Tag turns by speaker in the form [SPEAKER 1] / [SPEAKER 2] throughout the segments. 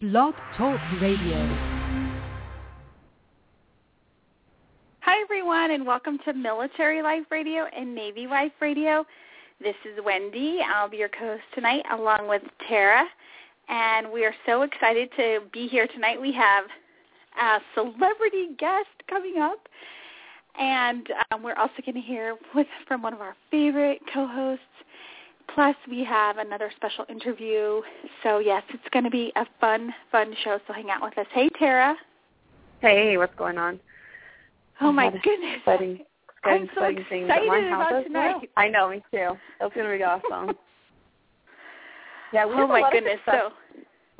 [SPEAKER 1] Blog Talk Radio.
[SPEAKER 2] Hi, everyone, and welcome to Military Life Radio and Navy Life Radio. This is Wendy. I'll be your co-host tonight along with Tara. And we are so excited to be here tonight. We have a celebrity guest coming up. And um, we're also going to hear with, from one of our favorite co-hosts. Plus, we have another special interview. So, yes, it's going to be a fun, fun show. So hang out with us. Hey, Tara.
[SPEAKER 3] Hey, what's going on?
[SPEAKER 2] Oh, my goodness.
[SPEAKER 3] Exciting,
[SPEAKER 2] I'm so
[SPEAKER 3] exciting
[SPEAKER 2] excited
[SPEAKER 3] at my house
[SPEAKER 2] about tonight.
[SPEAKER 3] well. I know, me too. That's going to be awesome. yeah, we
[SPEAKER 2] Oh,
[SPEAKER 3] have a
[SPEAKER 2] my
[SPEAKER 3] lot
[SPEAKER 2] goodness.
[SPEAKER 3] good stuff.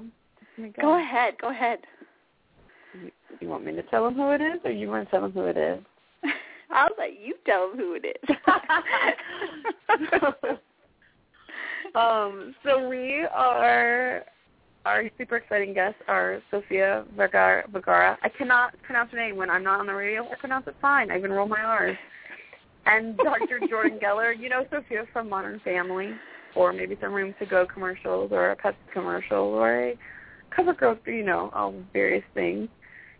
[SPEAKER 2] So
[SPEAKER 3] Oh
[SPEAKER 2] go ahead. Go ahead.
[SPEAKER 3] You want me to tell them who it is, or you want to tell them who it is?
[SPEAKER 2] I'll let you tell them who it is.
[SPEAKER 3] um, so we are our super exciting guests are Sofia Vergara. I cannot pronounce her name when I'm not on the radio. I pronounce it fine. I even roll my R's. And Dr. Jordan Geller. You know Sofia from Modern Family, or maybe some Room to Go commercials, or a Pepsi commercial, or a cover girl. You know, all various things.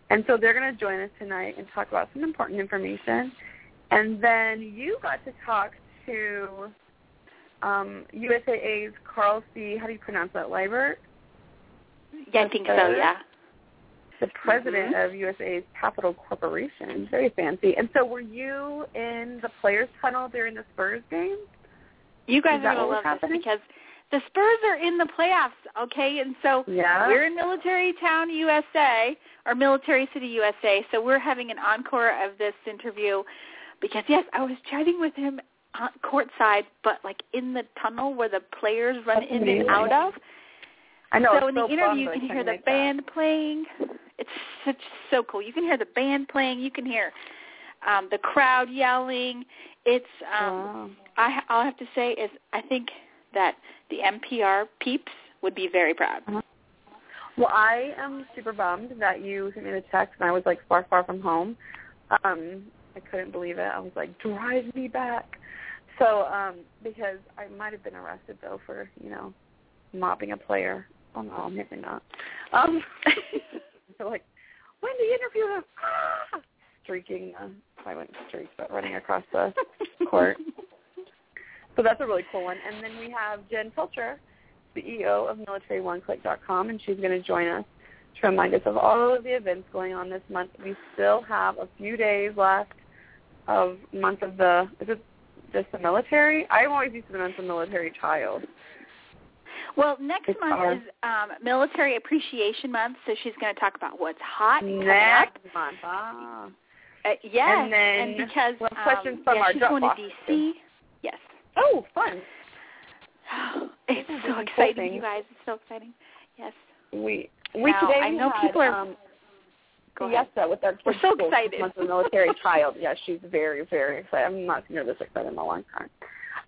[SPEAKER 3] And so they're going to join us tonight and talk about some important information. And then you got to talk to um, USAA's Carl C. How do you pronounce that? Liebert,
[SPEAKER 2] yeah, I think so. Yeah.
[SPEAKER 3] the president of USAA's Capital Corporation. Very fancy. And so, were you in the players' tunnel during the Spurs game?
[SPEAKER 2] You guys
[SPEAKER 3] Is
[SPEAKER 2] are gonna
[SPEAKER 3] was
[SPEAKER 2] love this because the Spurs are in the playoffs. Okay, and so
[SPEAKER 3] Yeah.
[SPEAKER 2] we're in Military Town, USA, or Military City, USA. So we're having an encore of this interview because yes, I was chatting with him on courtside, but like in the tunnel where the players run
[SPEAKER 3] That's
[SPEAKER 2] in
[SPEAKER 3] amazing.
[SPEAKER 2] and out of.
[SPEAKER 3] I know.
[SPEAKER 2] so in the interview, you can hear the
[SPEAKER 3] make that.
[SPEAKER 2] band playing. It's such so cool. You can hear the band playing. You can hear um, the crowd yelling. It's um,
[SPEAKER 3] Wow.
[SPEAKER 2] I all I have to say is I think that the NPR peeps would be very proud.
[SPEAKER 3] Well, I am super bummed that you sent me the text, and I was like far, far from home. Um, I couldn't believe it. I was like, drive me back. So, um, because I might have been arrested though for you know mopping a player. Oh no, maybe not. Um, so like, when do you interview him, ah! streaking. Uh, I went streak, but running across the court. So that's a really cool one. And then we have Jen Pilcher, CEO of MilitaryOneClick.com, and she's going to join us to remind us of all of the events going on this month. We still have a few days left of month of the is it just the military? I'm always used to the month of military child.
[SPEAKER 2] Well, next
[SPEAKER 3] It's
[SPEAKER 2] month
[SPEAKER 3] our-
[SPEAKER 2] is um, Military Appreciation Month, so she's going to talk about what's hot and coming up.
[SPEAKER 3] Next month. Ah.
[SPEAKER 2] Uh, yes,
[SPEAKER 3] And then
[SPEAKER 2] because
[SPEAKER 3] we'll questions
[SPEAKER 2] um,
[SPEAKER 3] from
[SPEAKER 2] yeah,
[SPEAKER 3] our
[SPEAKER 2] she's going to DC. Yes.
[SPEAKER 3] Oh, fun.
[SPEAKER 2] It's so exciting, you guys. It's so exciting. Yes.
[SPEAKER 3] We we
[SPEAKER 2] Now,
[SPEAKER 3] today
[SPEAKER 2] I know
[SPEAKER 3] had,
[SPEAKER 2] people are-
[SPEAKER 3] um, Siesta with our kids.
[SPEAKER 2] We're so excited.
[SPEAKER 3] Month of military child. Yeah, she's very very excited. I'm not seen her this excited in a long time.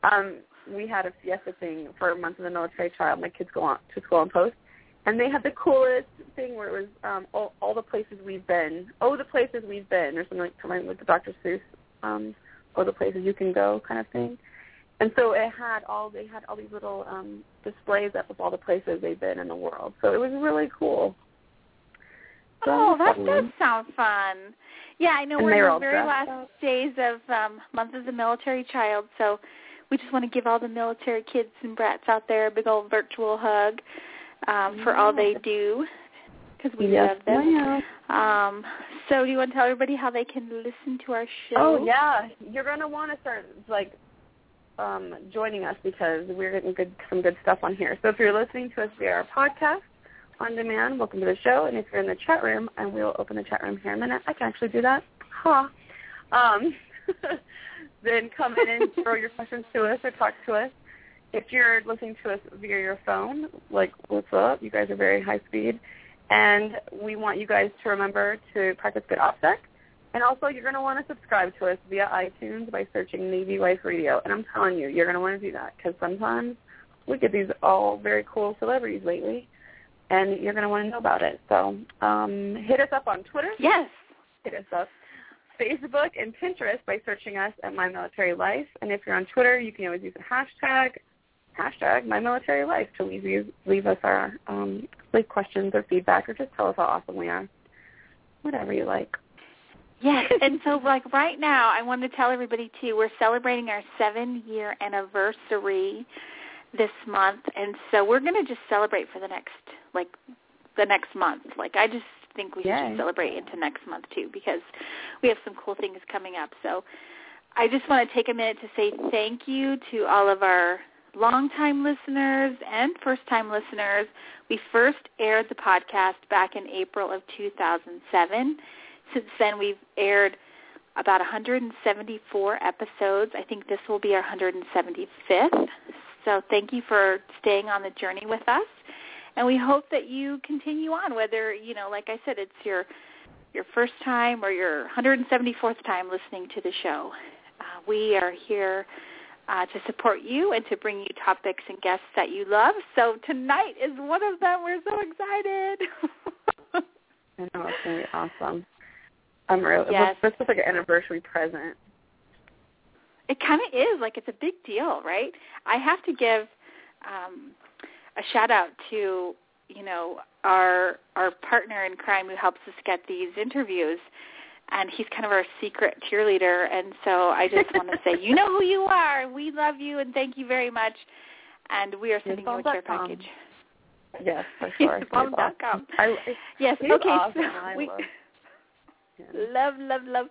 [SPEAKER 3] Um, we had a fiesta thing for a month of the military child. My kids go on to school on post, and they had the coolest thing where it was um, all, all the places we've been. Oh, the places we've been, or something like something with the Dr. Seuss. Um, oh, the places you can go, kind of thing. And so it had all they had all these little um, displays up of all the places they've been in the world. So it was really cool.
[SPEAKER 2] Oh, that does sound fun. Yeah, I know
[SPEAKER 3] And
[SPEAKER 2] we're in the very last
[SPEAKER 3] up.
[SPEAKER 2] days of um, month of the military child, so we just want to give all the military kids and brats out there a big old virtual hug um, for all they do because we
[SPEAKER 3] yes,
[SPEAKER 2] love them. Um, so do you want to tell everybody how they can listen to our show?
[SPEAKER 3] Oh yeah, you're gonna want to start like um, joining us because we're getting good some good stuff on here. So if you're listening to us via our podcast on demand, welcome to the show. And if you're in the chat room, and we'll open the chat room here in a minute. I can actually do that. Ha. Um, then come in and throw your questions to us or talk to us. If you're listening to us via your phone, like what's up? You guys are very high speed, and we want you guys to remember to practice good OPSEC. And also, you're going to want to subscribe to us via iTunes by searching Navy Wife Radio. And I'm telling you, you're going to want to do that because sometimes we get these all very cool celebrities lately, and you're going to want to know about it. So um, hit us up on Twitter.
[SPEAKER 2] Yes.
[SPEAKER 3] Hit us up. Facebook and Pinterest by searching us at My Military Life. And if you're on Twitter, you can always use the hashtag hashtag my military life to leave you leave us our um, leave questions or feedback or just tell us how awesome we are. Whatever you like.
[SPEAKER 2] Yes, and so like right now, I want to tell everybody too. We're celebrating our seven-year anniversary this month, and so we're going to just celebrate for the next like the next month. Like I just think we should celebrate into next month too because we have some cool things coming up. So I just want to take a minute to say thank you to all of our longtime listeners and first-time listeners. We first aired the podcast back in April of 2007. Since then, we've aired about 174 episodes. I think this will be our 175th. So thank you for staying on the journey with us. And we hope that you continue on, whether, you know, like I said, it's your your first time or your 174th time listening to the show. Uh, we are here uh, to support you and to bring you topics and guests that you love. So tonight is one of them. We're so excited.
[SPEAKER 3] I know it's gonna be awesome. I'm really
[SPEAKER 2] Yes.
[SPEAKER 3] this is like an anniversary present.
[SPEAKER 2] It kind of is like it's a big deal, right? I have to give um, a shout out to you know our our partner in crime who helps us get these interviews, and he's kind of our secret cheerleader. And so I just want to say, you know who you are. We love you, and thank you very much. And we are sending you a care package.
[SPEAKER 3] Yes, for sure. He's
[SPEAKER 2] Yesbomb.com.
[SPEAKER 3] awesome. I,
[SPEAKER 2] Yes. okay.
[SPEAKER 3] awesome.
[SPEAKER 2] so we,
[SPEAKER 3] love him.
[SPEAKER 2] love, love, love.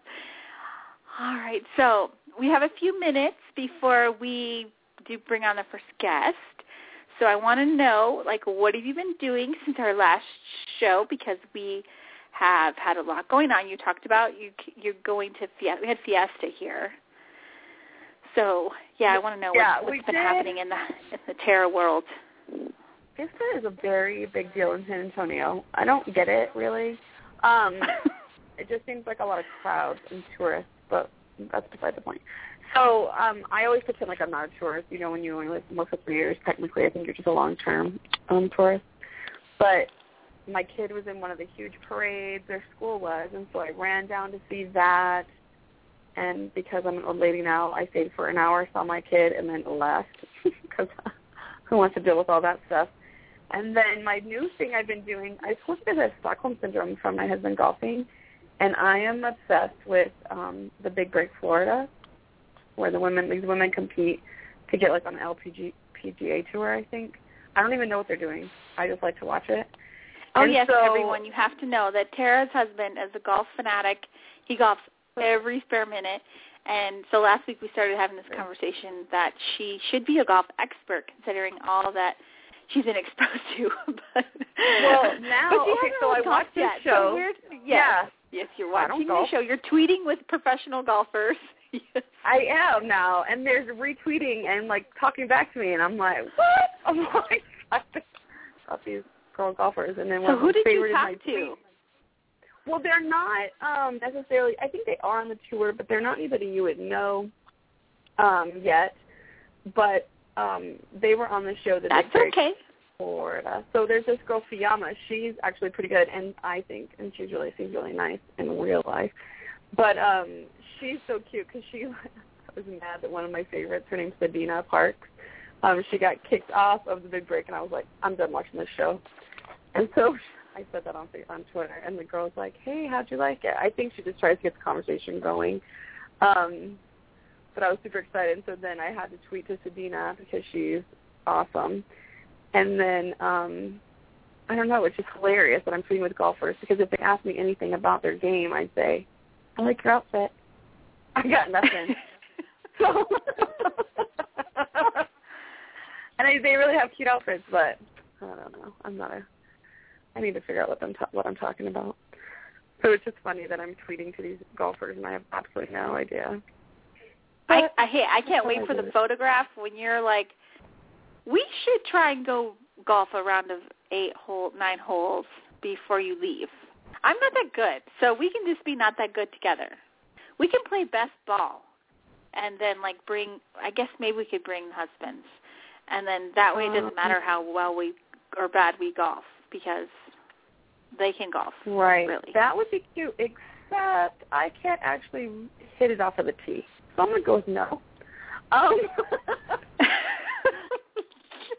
[SPEAKER 2] All right, so we have a few minutes before we do bring on the first guest. So I want to know, like, what have you been doing since our last show? Because we have had a lot going on. You talked about you you're going to Fiesta. We had Fiesta here. So yeah, I want to know
[SPEAKER 3] Yeah,
[SPEAKER 2] what,
[SPEAKER 3] has
[SPEAKER 2] been
[SPEAKER 3] did.
[SPEAKER 2] happening in the in the Tara world.
[SPEAKER 3] Fiesta is a very big deal in San Antonio. I don't get it really. Um, it just seems like a lot of crowds and tourists, but that's beside the point. So um, I always pretend like I'm not a tourist. You know, when you only live most for three years, technically, I think you're just a long-term um, tourist. But my kid was in one of the huge parades. Their school was, and so I ran down to see that. And because I'm an old lady now, I stayed for an hour, saw my kid, and then left because who wants to deal with all that stuff? And then my new thing I've been doing, I told you I have Stockholm syndrome from my husband golfing, and I am obsessed with um, the Big Break Florida, where the women these women compete to get like on the LPG PGA tour. I think I don't even know what they're doing. I just like to watch it.
[SPEAKER 2] Oh
[SPEAKER 3] And
[SPEAKER 2] yes,
[SPEAKER 3] so-
[SPEAKER 2] everyone, you have to know that Tara's husband is a golf fanatic. He golfs every spare minute. And so last week we started having this conversation that she should be a golf expert considering all that she's been exposed to. but
[SPEAKER 3] Well, now-
[SPEAKER 2] but she
[SPEAKER 3] okay, so I watched this
[SPEAKER 2] yet. So
[SPEAKER 3] show.
[SPEAKER 2] we're, yes,
[SPEAKER 3] Yeah.
[SPEAKER 2] yes, you're watching the show. You're tweeting with professional golfers. yes.
[SPEAKER 3] I am now, and there's retweeting and like talking back to me, and I'm like, what? I'm like, I got these girl golfers, and then
[SPEAKER 2] So who did you talk to?
[SPEAKER 3] tweet. Well, they're not um necessarily. I think they are on the tour, but they're not anybody you would know um yet. But um they were on the show that
[SPEAKER 2] That's
[SPEAKER 3] they
[SPEAKER 2] okay.
[SPEAKER 3] Florida. So there's this girl Fiamma. She's actually pretty good, and I think, and she's really seems really nice in real life. But um she's so cute because she. I was mad that one of my favorites, her name's Sabina Parks. Um, she got kicked off of the Big Break, and I was like, I'm done watching this show. And so I said that on on Twitter, and the girl was like, Hey, how'd you like it? I think she just tries to get the conversation going. Um, but I was super excited, so then I had to tweet to Sabina because she's awesome. And then um I don't know, it's just hilarious that I'm tweeting with golfers because if they ask me anything about their game, I'd say, I like your outfit. I got nothing. so, and I, they really have cute outfits, but I don't know. I'm not a. I need to figure out what I'm ta- what I'm talking about. So it's just funny that I'm tweeting to these golfers and I have absolutely no idea.
[SPEAKER 2] I I hey, I can't wait for the photograph when you're like, we should try and go golf a round of eight hole, nine holes before you leave. I'm not that good, so we can just be not that good together. We can play best ball, and then like bring. I guess maybe we could bring husbands, and then that way it doesn't
[SPEAKER 3] Um,
[SPEAKER 2] matter how well we or bad we golf because they can golf.
[SPEAKER 3] Right.
[SPEAKER 2] Really.
[SPEAKER 3] That would be cute, except I can't actually hit it off of the tee. So I'm gonna go with no. Um,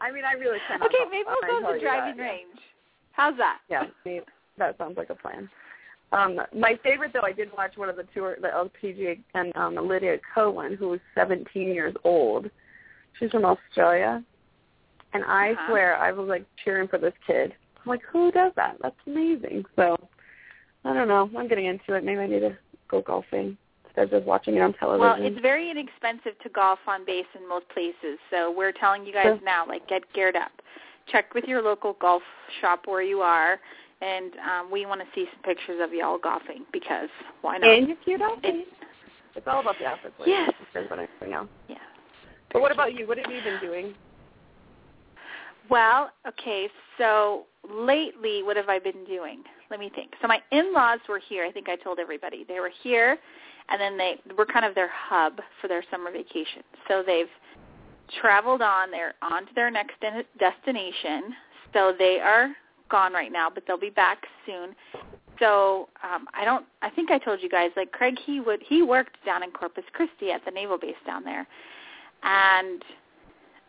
[SPEAKER 3] I mean, I really cannot.
[SPEAKER 2] Okay, maybe we'll go to the driving
[SPEAKER 3] that,
[SPEAKER 2] range. How's that?
[SPEAKER 3] Yeah, that sounds like a plan. Um, my favorite, though, I did watch one of the tour, the LPGA, and um, Lydia Cohen, who was 17 years old. She's from Australia, and I
[SPEAKER 2] Uh-huh.
[SPEAKER 3] swear I was like cheering for this kid. I'm like, who does that? That's amazing. So, I don't know. I'm getting into it. Maybe I need to go golfing instead of just watching it on television.
[SPEAKER 2] Well, it's very inexpensive to golf on base in most places, so we're telling you guys
[SPEAKER 3] Sure.
[SPEAKER 2] now, like, get geared up. Check with your local golf shop where you are, and um, we want to see some pictures of y'all golfing because why not?
[SPEAKER 3] and your cute outfit.
[SPEAKER 2] It-
[SPEAKER 3] It's all about the outfits. ladies.
[SPEAKER 2] Yes.
[SPEAKER 3] Instead of anything else.
[SPEAKER 2] yeah.
[SPEAKER 3] But what about you? What have you been doing?
[SPEAKER 2] Well, okay, so lately, what have I been doing? Let me think. So my in-laws were here. I think I told everybody they were here, and then they were kind of their hub for their summer vacation. So they've traveled on. They're on to their next den- destination. So they are gone right now, but they'll be back soon. So um, I don't. I think I told you guys. Like Craig, he would he worked down in Corpus Christi at the naval base down there, and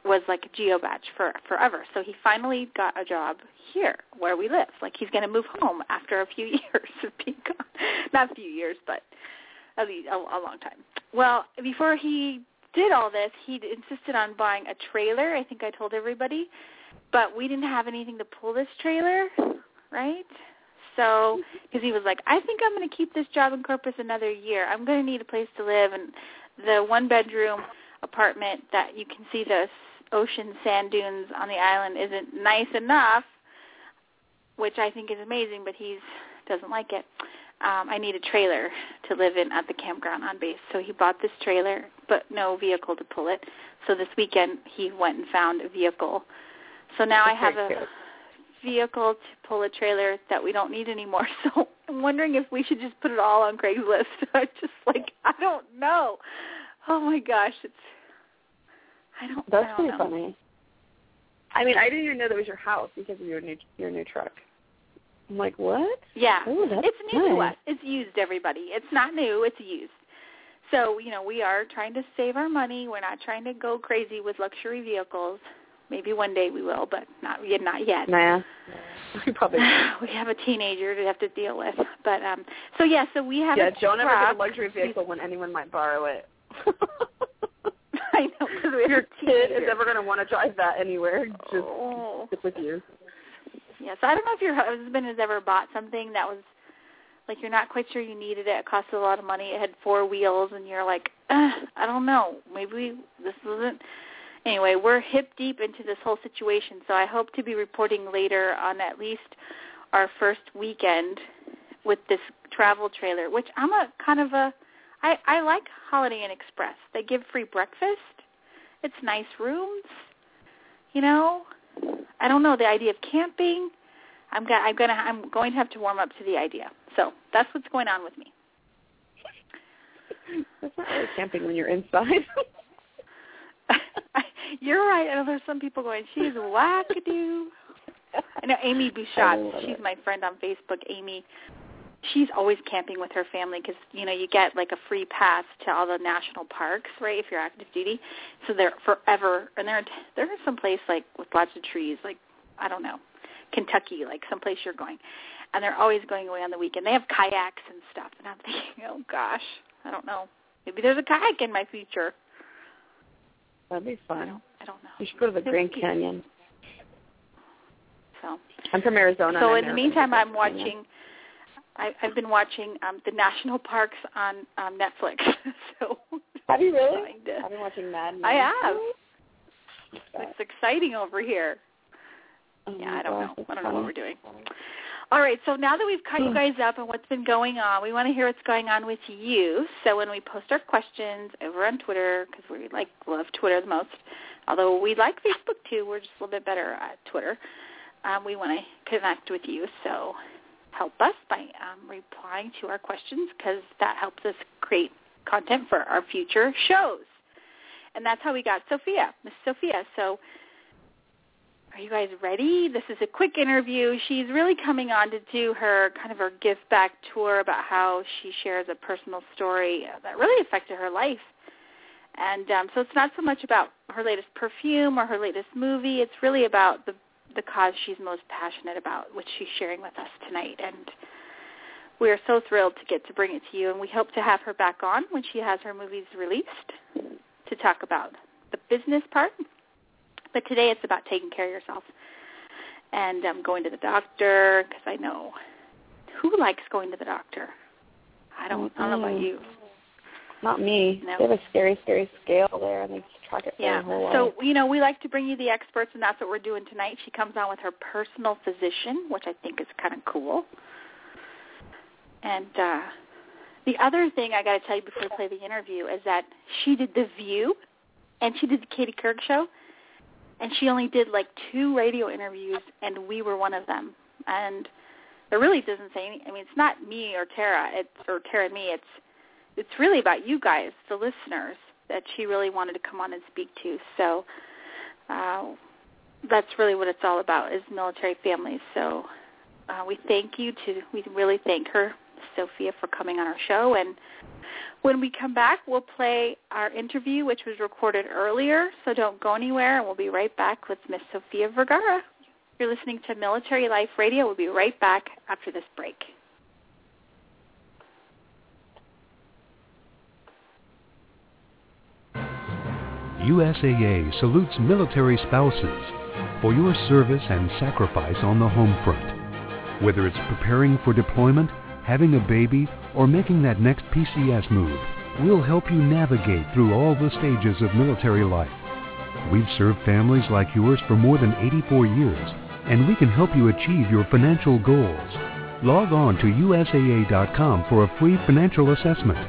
[SPEAKER 2] was like a geobatch for forever. So he finally got a job here where we live. Like he's going to move home after a few years of being gone. Not a few years, but least a, a long time. Well, before he did all this, he insisted on buying a trailer. I think I told everybody, but we didn't have anything to pull this trailer, right? So, because he was like, I think I'm going to keep this job in Corpus another year. I'm going to need a place to live, and the one bedroom apartment that you can see the ocean sand dunes on the island isn't nice enough, which I think is amazing, but he's doesn't like it. Um, I need a trailer to live in at the campground on base. So he bought this trailer, but no vehicle to pull it. So this weekend he went and found a vehicle. So now I have a
[SPEAKER 3] cute.
[SPEAKER 2] vehicle to pull a trailer that we don't need anymore. So I'm wondering if we should just put it all on Craigslist. I just like I don't know. Oh my gosh, it's I don't.
[SPEAKER 3] That's
[SPEAKER 2] I don't
[SPEAKER 3] pretty
[SPEAKER 2] know.
[SPEAKER 3] funny. I mean, I didn't even know that was your house because of your new your new truck. I'm like, what?
[SPEAKER 2] Yeah,
[SPEAKER 3] Oh, that's
[SPEAKER 2] it's new to us. It's used, everybody. It's not new. It's used. So you know, we are trying to save our money. We're not trying to go crazy with luxury vehicles. Maybe one day we will, but not yet. Not yet.
[SPEAKER 3] Nah. You probably.
[SPEAKER 2] we have a teenager to have to deal with. But um so yeah, so we have
[SPEAKER 3] yeah,
[SPEAKER 2] a
[SPEAKER 3] don't ever get a luxury vehicle when anyone might borrow it.
[SPEAKER 2] I know because we
[SPEAKER 3] if
[SPEAKER 2] have
[SPEAKER 3] your
[SPEAKER 2] a
[SPEAKER 3] kid is ever going to want to drive that anywhere, just
[SPEAKER 2] oh.
[SPEAKER 3] stick with you.
[SPEAKER 2] Yeah, so I don't know if your husband has ever bought something that was like you're not quite sure you needed it. It costed a lot of money. It had four wheels, and you're like, uh, I don't know. Maybe this isn't. Anyway, we're hip deep into this whole situation, so I hope to be reporting later on at least our first weekend with this travel trailer, which I'm a kind of a. I I like Holiday Inn Express. They give free breakfast. It's nice rooms. You know, I don't know the idea of camping. I'm gonna I'm gonna I'm going to have to warm up to the idea. So that's what's going on with me.
[SPEAKER 3] That's not really camping when you're inside.
[SPEAKER 2] You're right. I know there's some people going, she's wackadoo. I know Amy Bouchot. She's
[SPEAKER 3] it.
[SPEAKER 2] my friend on Facebook. Amy, she's always camping with her family because you know you get like a free pass to all the national parks, right? If you're active duty, so they're forever, and they're they're in some place like with lots of trees, like I don't know, Kentucky, like someplace you're going, and they're always going away on the weekend. They have kayaks and stuff, and I'm thinking, oh gosh, I don't know. Maybe there's a kayak in my future.
[SPEAKER 3] That'd be fun.
[SPEAKER 2] I don't know.
[SPEAKER 3] You should go to the Grand Canyon.
[SPEAKER 2] So.
[SPEAKER 3] I'm from Arizona.
[SPEAKER 2] So in the
[SPEAKER 3] never been to
[SPEAKER 2] meantime, I'm watching. I, I've been watching um, the national parks on um, Netflix. so
[SPEAKER 3] Have you really?
[SPEAKER 2] to-
[SPEAKER 3] I've been watching Mad Men.
[SPEAKER 2] I have. It's exciting over here.
[SPEAKER 3] oh
[SPEAKER 2] Yeah, I don't
[SPEAKER 3] gosh,
[SPEAKER 2] know. I don't know what we're doing. All right, so now that we've caught you guys up on what's been going on, we want to hear what's going on with you. So when we post our questions over on Twitter, because we like love Twitter the most, although we like Facebook too, we're just a little bit better at Twitter. Um, we want to connect with you, so help us by um, replying to our questions because that helps us create content for our future shows. And that's how we got Sofia, Miss Sofia. So are you guys ready? This is a quick interview. She's really coming on to do her kind of her give back tour about how she shares a personal story that really affected her life. And um, so it's not so much about her latest perfume or her latest movie. It's really about the the cause she's most passionate about, which she's sharing with us tonight. And we are so thrilled to get to bring it to you, and we hope to have her back on when she has her movies released to talk about the business part. But today it's about taking care of yourself and um, going to the doctor because I know who likes going to the doctor. I don't. Mm-hmm. I don't know about you.
[SPEAKER 3] Not me. No. They have a scary, scary scale there, and they track it for
[SPEAKER 2] yeah.
[SPEAKER 3] whole
[SPEAKER 2] life. So you know, we like to bring you the experts, and that's what we're doing tonight. She comes on with her personal physician, which I think is kind of cool. And uh, the other thing I got to tell you before we play the interview is that she did The View, and she did the Katie Couric show, and she only did like two radio interviews, and we were one of them. And it really doesn't say any. I mean, it's not me or Tara. It's or Tara and me. It's it's really about you guys, the listeners, that she really wanted to come on and speak to. So uh, that's really what it's all about is military families. So uh, we thank you to we really thank her, Sofia, for coming on our show. And when we come back, we'll play our interview, which was recorded earlier. So don't go anywhere, and we'll be right back with Miss Sofia Vergara. You're listening to Military Life Radio. We'll be right back after this break.
[SPEAKER 4] USAA salutes military spouses for your service and sacrifice on the home front. Whether it's preparing for deployment, having a baby, or making that next PCS move, we'll help you navigate through all the stages of military life. We've served families like yours for more than 84 years, and we can help you achieve your financial goals. Log on to USAA.com for a free financial assessment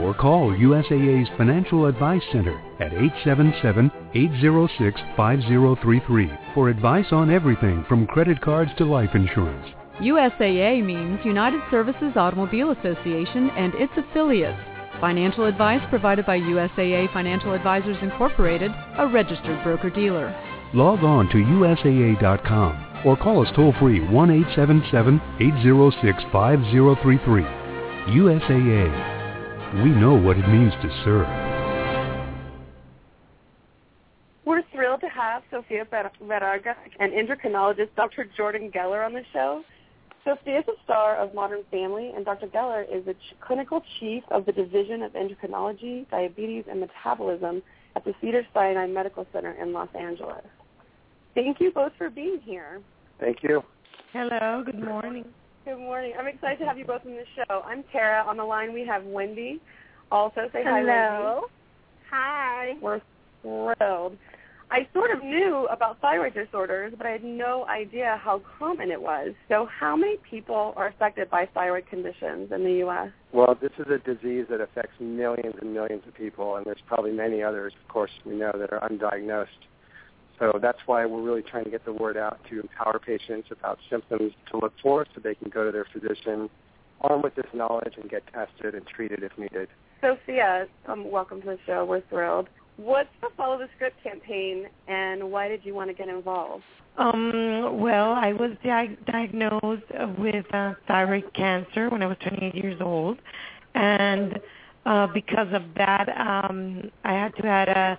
[SPEAKER 4] or call USAA's Financial Advice Center at 877-806-5033 for advice on everything from credit cards to life insurance.
[SPEAKER 1] USAA means United Services Automobile Association and its affiliates. Financial advice provided by USAA Financial Advisors Incorporated, a registered broker-dealer.
[SPEAKER 4] Log on to USAA.com or call us toll free 1-877-806-5033. USAA we know what it means to serve.
[SPEAKER 3] We're thrilled to have Sofia Vergara and endocrinologist Dr. Jordan Geller on the show. Sofia is a star of Modern Family, and Dr. Geller is the clinical chief of the Division of Endocrinology, Diabetes, and Metabolism at the Cedars-Sinai Medical Center in Los Angeles. Thank you both for being here.
[SPEAKER 5] Thank you.
[SPEAKER 6] Hello, good morning.
[SPEAKER 3] Good morning. I'm excited to have you both on the show. I'm Tara. On the line we have Wendy. Also say
[SPEAKER 6] Hello.
[SPEAKER 3] hi, Wendy.
[SPEAKER 6] Hi.
[SPEAKER 3] We're thrilled. I sort of knew about thyroid disorders, but I had no idea how common it was. So how many people are affected by thyroid conditions in the U.S.?
[SPEAKER 5] Well, this is a disease that affects millions and millions of people, and there's probably many others, of course, we know that are undiagnosed. So that's why we're really trying to get the word out to empower patients about symptoms to look for so they can go to their physician armed with this knowledge and get tested and treated if needed.
[SPEAKER 3] Sofia, um, welcome to the show. We're thrilled. What's the Follow the Script campaign, and why did you want to get involved?
[SPEAKER 6] Um, well, I was di- diagnosed with uh, thyroid cancer when I was 28 years old, and uh, because of that, um, I had to have a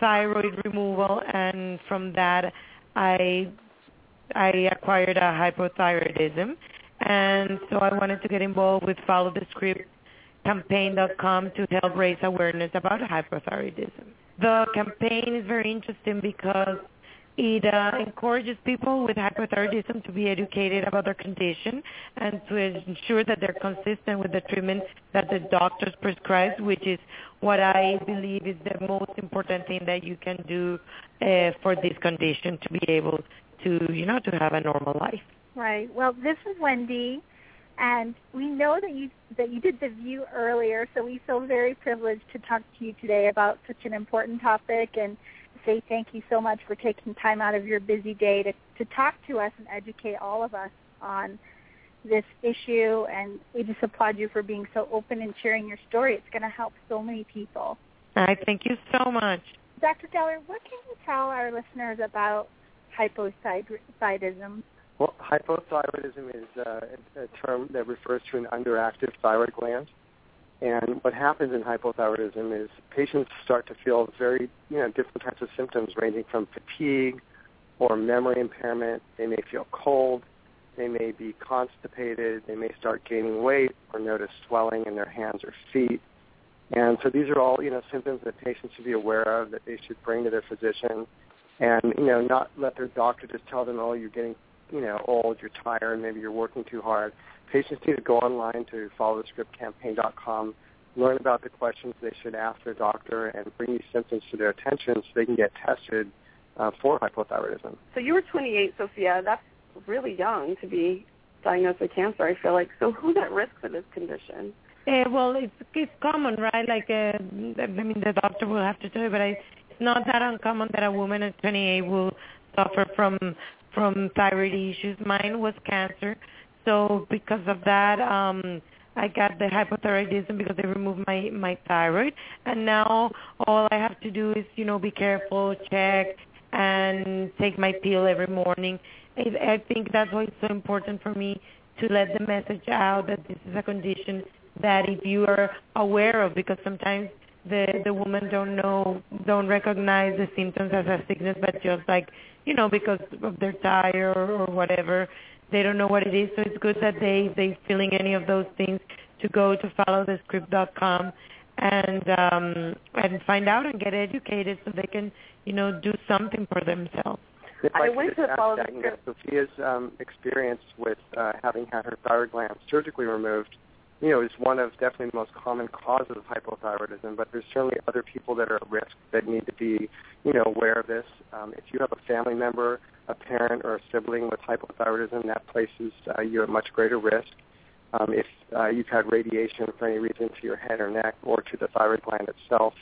[SPEAKER 6] thyroid removal, and from that, I I acquired a hypothyroidism, and so I wanted to get involved with Follow the Script campaign.com to help raise awareness about hypothyroidism. The campaign is very interesting because it uh, encourages people with hypothyroidism to be educated about their condition and to ensure that they're consistent with the treatment that the doctors prescribe, which is what I believe is the most important thing that you can do uh, for this condition to be able to, you know, to have a normal life.
[SPEAKER 7] Right. Well, this is Wendy, and we know that you that you did the view earlier, so we feel very privileged to talk to you today about such an important topic and say thank you so much for taking time out of your busy day to, to talk to us and educate all of us on this issue. And we just applaud you for being so open and sharing your story. It's going to help so many people.
[SPEAKER 6] I thank you so much.
[SPEAKER 7] Dr. Geller, what can you tell our listeners about hypothyroidism?
[SPEAKER 5] Well, hypothyroidism is uh, a term that refers to an underactive thyroid gland. And what happens in hypothyroidism is patients start to feel very, you know, different types of symptoms ranging from fatigue or memory impairment. They may feel cold. They may be constipated. They may start gaining weight or notice swelling in their hands or feet. And so these are all, you know, symptoms that patients should be aware of that they should bring to their physician and, you know, not let their doctor just tell them, oh, you're getting, you know, old, you're tired, maybe you're working too hard. Patients need to go online to followthescriptcampaign.com, learn about the questions they should ask their doctor, and bring these symptoms to their attention so they can get tested uh, for hypothyroidism.
[SPEAKER 3] So you were 28, Sofia. That's really young to be diagnosed with cancer, I feel like. So who's at risk for this condition?
[SPEAKER 6] Uh, well, it's it's common, right? Like, uh, I mean, the doctor will have to tell you, but I, it's not that uncommon that a woman at 28 will suffer from from thyroid issues. Mine was cancer, so because of that, um, I got the hypothyroidism because they removed my my thyroid, and now all I have to do is, you know, be careful, check, and take my pill every morning. I, I think that's why it's so important for me to let the message out that this is a condition that if you are aware of, because sometimes the the women don't know, don't recognize the symptoms as a sickness, but just like you know because of their tired or whatever, they don't know what it is. So it's good that they they feeling any of those things to go to followthescript.com and um and find out and get educated so they can you know do something for themselves.
[SPEAKER 5] If
[SPEAKER 3] I
[SPEAKER 5] I
[SPEAKER 3] went
[SPEAKER 5] could
[SPEAKER 3] to follow
[SPEAKER 5] add
[SPEAKER 3] the
[SPEAKER 5] that,
[SPEAKER 3] script.
[SPEAKER 5] you know, Sofia's um, experience with uh, having had her thyroid gland surgically removed, you know, is one of definitely the most common causes of hypothyroidism. But there's certainly other people that are at risk that need to be, you know, aware of this. Um, if you have a family member, a parent, or a sibling with hypothyroidism, that places uh, you at much greater risk. Um, if uh, you've had radiation for any reason to your head or neck or to the thyroid gland itself,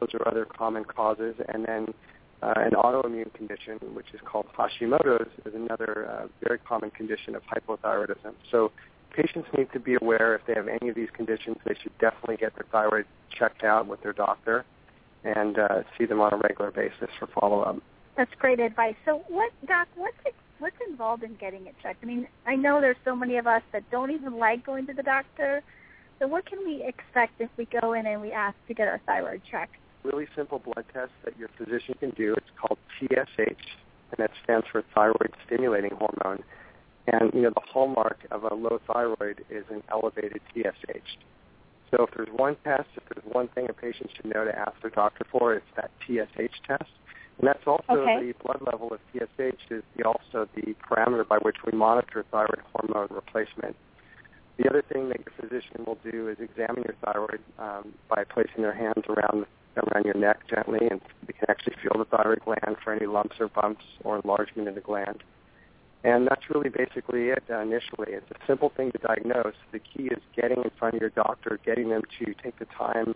[SPEAKER 5] those are other common causes. And then uh, an autoimmune condition, which is called Hashimoto's, is another uh, very common condition of hypothyroidism. So patients need to be aware if they have any of these conditions, they should definitely get their thyroid checked out with their doctor and uh, see them on a regular basis for follow-up.
[SPEAKER 7] That's great advice. So, what, Doc? What's it, what's involved in getting it checked? I mean, I know there's so many of us that don't even like going to the doctor. So, what can we expect if we go in and we ask to get our thyroid checked?
[SPEAKER 5] Really simple blood test that your physician can do. It's called TSH, and that stands for thyroid stimulating hormone. And you know the hallmark of a low thyroid is an elevated TSH. So if there's one test, if there's one thing a patient should know to ask their doctor for, it's that TSH test. And that's also
[SPEAKER 7] Okay.
[SPEAKER 5] the blood level of TSH is the, also the parameter by which we monitor thyroid hormone replacement. The other thing that your physician will do is examine your thyroid um, by placing their hands around around your neck gently, and they can actually feel the thyroid gland for any lumps or bumps or enlargement in the gland. And that's really basically it uh, initially. It's a simple thing to diagnose. The key is getting in front of your doctor, getting them to take the time,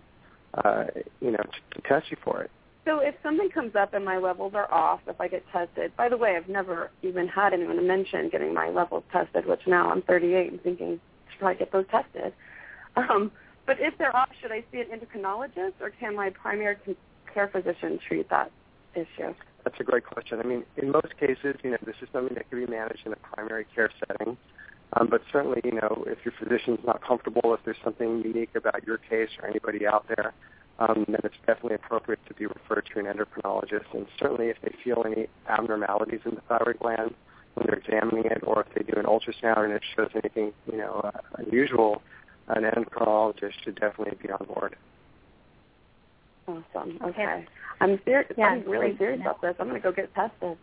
[SPEAKER 5] uh, you know, to, to test you for it.
[SPEAKER 3] So if something comes up and my levels are off, if I get tested, by the way, I've never even had anyone mention getting my levels tested, which now I'm 38 and thinking I should probably get those tested. Um, but if they're off, should I see an endocrinologist or can my primary care physician treat that issue?
[SPEAKER 5] That's a great question. I mean, in most cases, you know, this is something that can be managed in a primary care setting. Um, but certainly, you know, if your physician's not comfortable, if there's something unique about your case or anybody out there, um, then it's definitely appropriate to be referred to an endocrinologist. And certainly, if they feel any abnormalities in the thyroid gland when they're examining it, or if they do an ultrasound and it shows anything, you know, uh, unusual, an endocrinologist should definitely be on board.
[SPEAKER 3] Awesome. Okay. I'm serious.
[SPEAKER 7] Yeah,
[SPEAKER 3] I'm really serious about this. I'm going to go get tested.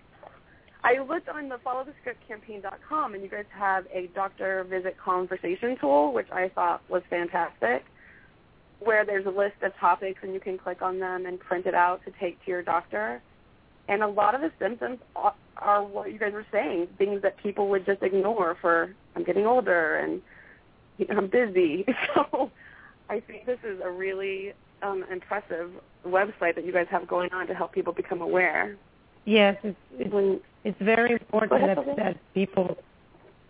[SPEAKER 3] I looked on the followthescriptcampaign.com, and you guys have a doctor visit conversation tool, which I thought was fantastic, where there's a list of topics, and you can click on them and print it out to take to your doctor. And a lot of the symptoms are, are what you guys were saying, things that people would just ignore for I'm getting older and you know, I'm busy. So I think this is a really um, impressive website that you guys have going on to help people become aware.
[SPEAKER 6] Yes, it's it's,
[SPEAKER 3] When,
[SPEAKER 6] it's very important that, that people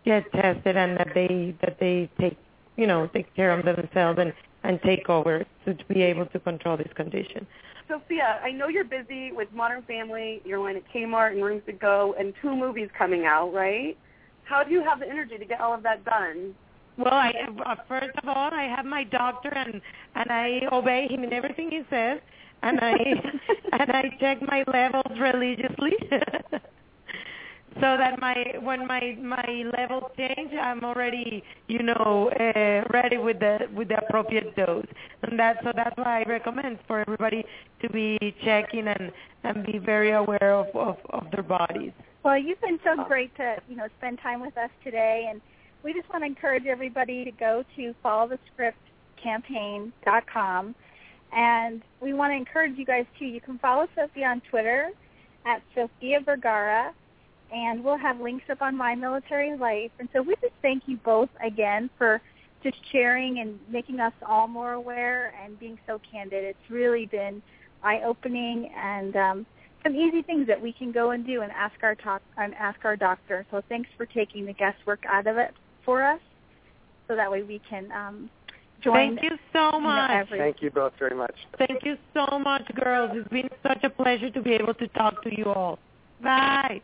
[SPEAKER 6] get tested and that they that they take you know take care of themselves and and take over to, to be able to control this condition.
[SPEAKER 3] Sofia, I know you're busy with Modern Family, you're line at Kmart and Rooms to Go, and two movies coming out, right? How do you have the energy to get all of that done?
[SPEAKER 6] Well, I uh, first of all, I have my doctor, and and I obey him in everything he says, and I and I check my levels religiously. so that my when my my levels change, I'm already you know uh, ready with the with the appropriate dose, and that so that's why I recommend for everybody to be checking and and be very aware of of, of their bodies.
[SPEAKER 7] Well, you've been so great to you know spend time with us today, and we just want to encourage everybody to go to followthescriptcampaign.com, and we want to encourage you guys too. You can follow Sophie on Twitter at Sofia Vergara and we'll have links up on My Military Life. And so we just thank you both again for just sharing and making us all more aware and being so candid. It's really been eye-opening and um, some easy things that we can go and do and ask our talk and ask our doctor. So thanks for taking the guesswork out of it for us, so that way we can um, join.
[SPEAKER 6] Thank you so much.
[SPEAKER 7] You know,
[SPEAKER 5] Thank you both very much.
[SPEAKER 6] Thank you so much, girls. It's been such a pleasure to be able to talk to you all. Bye.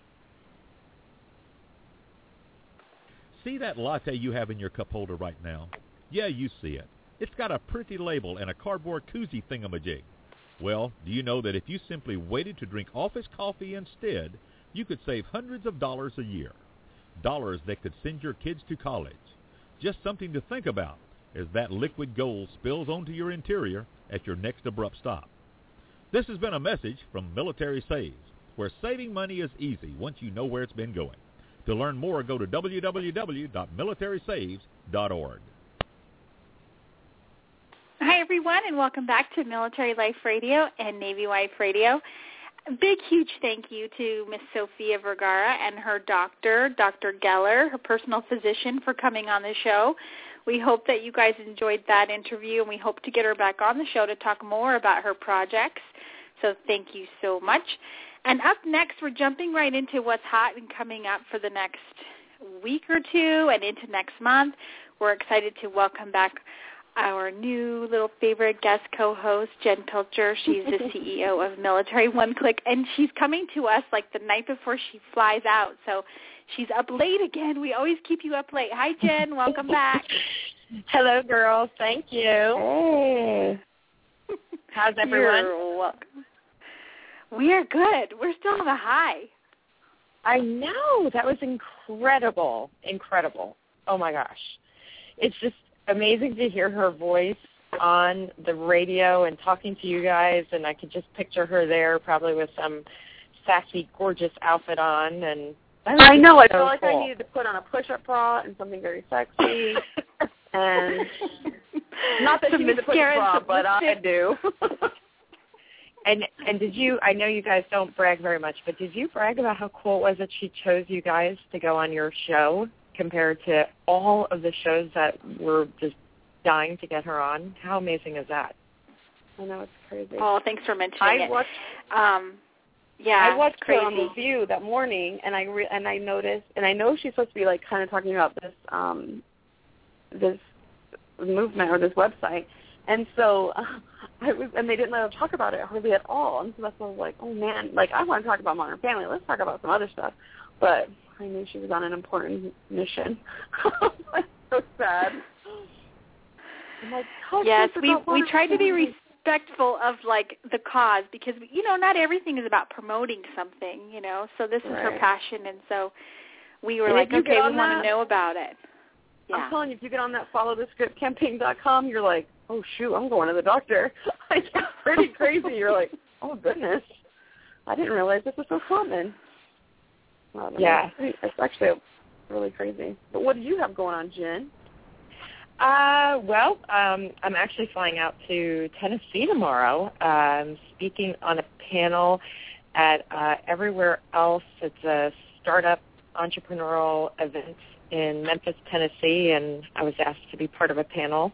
[SPEAKER 8] See that latte you have in your cup holder right now? Yeah, you see it. It's got a pretty label and a cardboard koozie thingamajig. Well, do you know that if you simply waited to drink office coffee instead, you could save hundreds of dollars a year? Dollars that could send your kids to college. Just something to think about as that liquid gold spills onto your interior at your next abrupt stop. This has been a message from Military Saves, where saving money is easy once you know where it's been going. To learn more, go to www.militarysaves.org.
[SPEAKER 2] Hi, everyone, and welcome back to Military Life Radio and Navy Wife Radio. A big, huge thank you to Miss Sofia Vergara and her doctor, Dr. Geller, her personal physician, for coming on the show. We hope that you guys enjoyed that interview, and we hope to get her back on the show to talk more about her projects. So thank you so much. And up next, we're jumping right into what's hot and coming up for the next week or two and into next month. We're excited to welcome back our new little favorite guest co-host, Jen Pilcher. She's the CEO of Military One Click, and she's coming to us like the night before she flies out. So she's up late again. We always keep you up late. Hi, Jen. Welcome back.
[SPEAKER 9] Hello, girls. Thank you.
[SPEAKER 5] Hey.
[SPEAKER 9] How's everyone?
[SPEAKER 2] You're welcome. We are good. We're still on the high.
[SPEAKER 9] I know. That was incredible. Incredible. Oh my gosh. It's just amazing to hear her voice on the radio and talking to you guys and I could just picture her there probably with some sassy, gorgeous outfit on and
[SPEAKER 3] I know. I
[SPEAKER 9] so
[SPEAKER 3] felt like
[SPEAKER 9] cool.
[SPEAKER 3] I needed to put on a push-up bra and something very sexy. and not that she needs a push-up bra, but I do.
[SPEAKER 9] And and did you? I know you guys don't brag very much, but did you brag about how cool it was that she chose you guys to go on your show compared to all of the shows that were just dying to get her on? How amazing is that?
[SPEAKER 3] I know it's crazy.
[SPEAKER 2] Oh, thanks for mentioning
[SPEAKER 3] I
[SPEAKER 2] it.
[SPEAKER 3] watched
[SPEAKER 2] Um, yeah,
[SPEAKER 3] I watched
[SPEAKER 2] it's
[SPEAKER 3] her
[SPEAKER 2] crazy.
[SPEAKER 3] on the View that morning, and I re- and I noticed, and I know she's supposed to be like kind of talking about this um this movement or this website, and so uh, I was, and they didn't let her talk about it hardly at all, and so that's why I was like, oh man, like I want to talk about Modern Family, let's talk about some other stuff, but I knew she was on an important mission. I'm so sad. I'm like,
[SPEAKER 2] yes, we we try to be respectful of like the cause because you know not everything is about promoting something, you know. So this is her passion, and so we were
[SPEAKER 3] And
[SPEAKER 2] like,
[SPEAKER 3] you
[SPEAKER 2] okay, we want to know about it.
[SPEAKER 3] I'm telling you, if you get on that followthescriptcampaign.com, you're like, oh shoot, I'm going to the doctor. Like, it's pretty crazy. You're like, oh goodness, I didn't realize this was so common.
[SPEAKER 9] Yeah.
[SPEAKER 3] it's, it's actually really crazy. But what do you have going on, Jen?
[SPEAKER 9] Uh, well, um, I'm actually flying out to Tennessee tomorrow, um, speaking on a panel at uh, Everywhere Else. It's a startup entrepreneurial event in Memphis, Tennessee, and I was asked to be part of a panel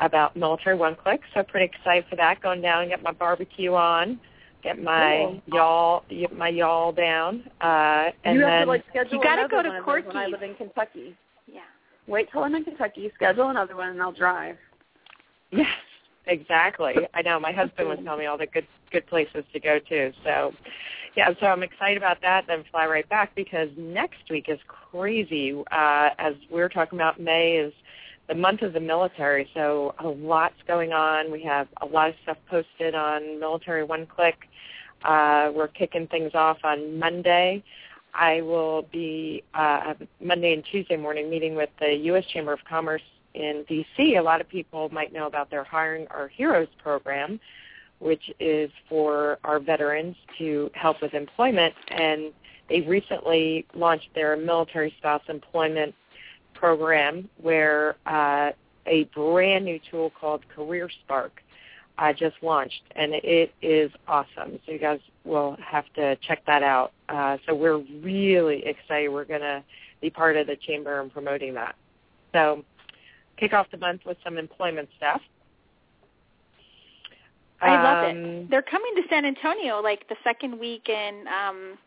[SPEAKER 9] about military one click. So pretty excited for that. Going down and get my barbecue on, get my
[SPEAKER 3] Cool.
[SPEAKER 9] y'all, get my y'all down, uh, and
[SPEAKER 3] you have
[SPEAKER 9] then
[SPEAKER 3] to like schedule
[SPEAKER 2] You gotta go to
[SPEAKER 3] one of those when I live in Kentucky.
[SPEAKER 2] Yeah.
[SPEAKER 3] Wait till I'm in Kentucky, schedule another one, and I'll drive.
[SPEAKER 9] Yes, exactly. I know. My husband was telling me all the good good places to go to. So, yeah. So I'm excited about that. Then fly right back because next week is crazy. Uh, as we were talking about, May is the month of the military, so a lot's going on. We have a lot of stuff posted on Military One Click. Uh, we're kicking things off on Monday. I will be uh, Monday and Tuesday morning meeting with the U.S. Chamber of Commerce in D.C. A lot of people might know about their Hiring Our Heroes program, which is for our veterans to help with employment. And they recently launched their military spouse employment program where uh, a brand new tool called Career Spark uh, just launched, and it is awesome. So you guys will have to check that out. Uh, so we're really excited. We're going to be part of the chamber and promoting that. So kick off the month with some employment stuff.
[SPEAKER 2] I love
[SPEAKER 9] Um,
[SPEAKER 2] it. They're coming to San Antonio like the second week in um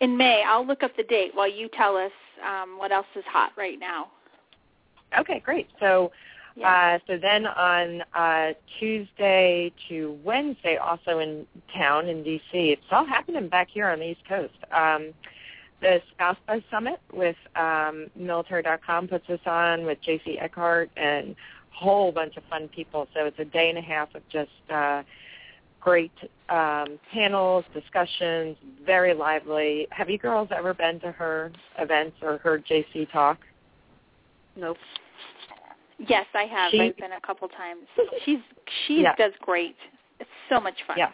[SPEAKER 2] in May. I'll look up the date while you tell us um what else is hot right now.
[SPEAKER 9] Okay, great. So
[SPEAKER 2] Yeah.
[SPEAKER 9] Uh, so then on uh, Tuesday to Wednesday, also in town in DC, it's all happening back here on the East Coast. Um, the Spouse Buzz Summit with um, military.com puts us on with Jacey Eckhart and a whole bunch of fun people. So it's a day and a half of just uh, great um, panels, discussions, very lively. Have you girls ever been to her events or heard Jacey talk?
[SPEAKER 3] Nope.
[SPEAKER 2] Yes, I have.
[SPEAKER 9] She-
[SPEAKER 2] I've been a couple times. She's she
[SPEAKER 9] Yeah.
[SPEAKER 2] does great. It's so much fun.
[SPEAKER 9] Yeah.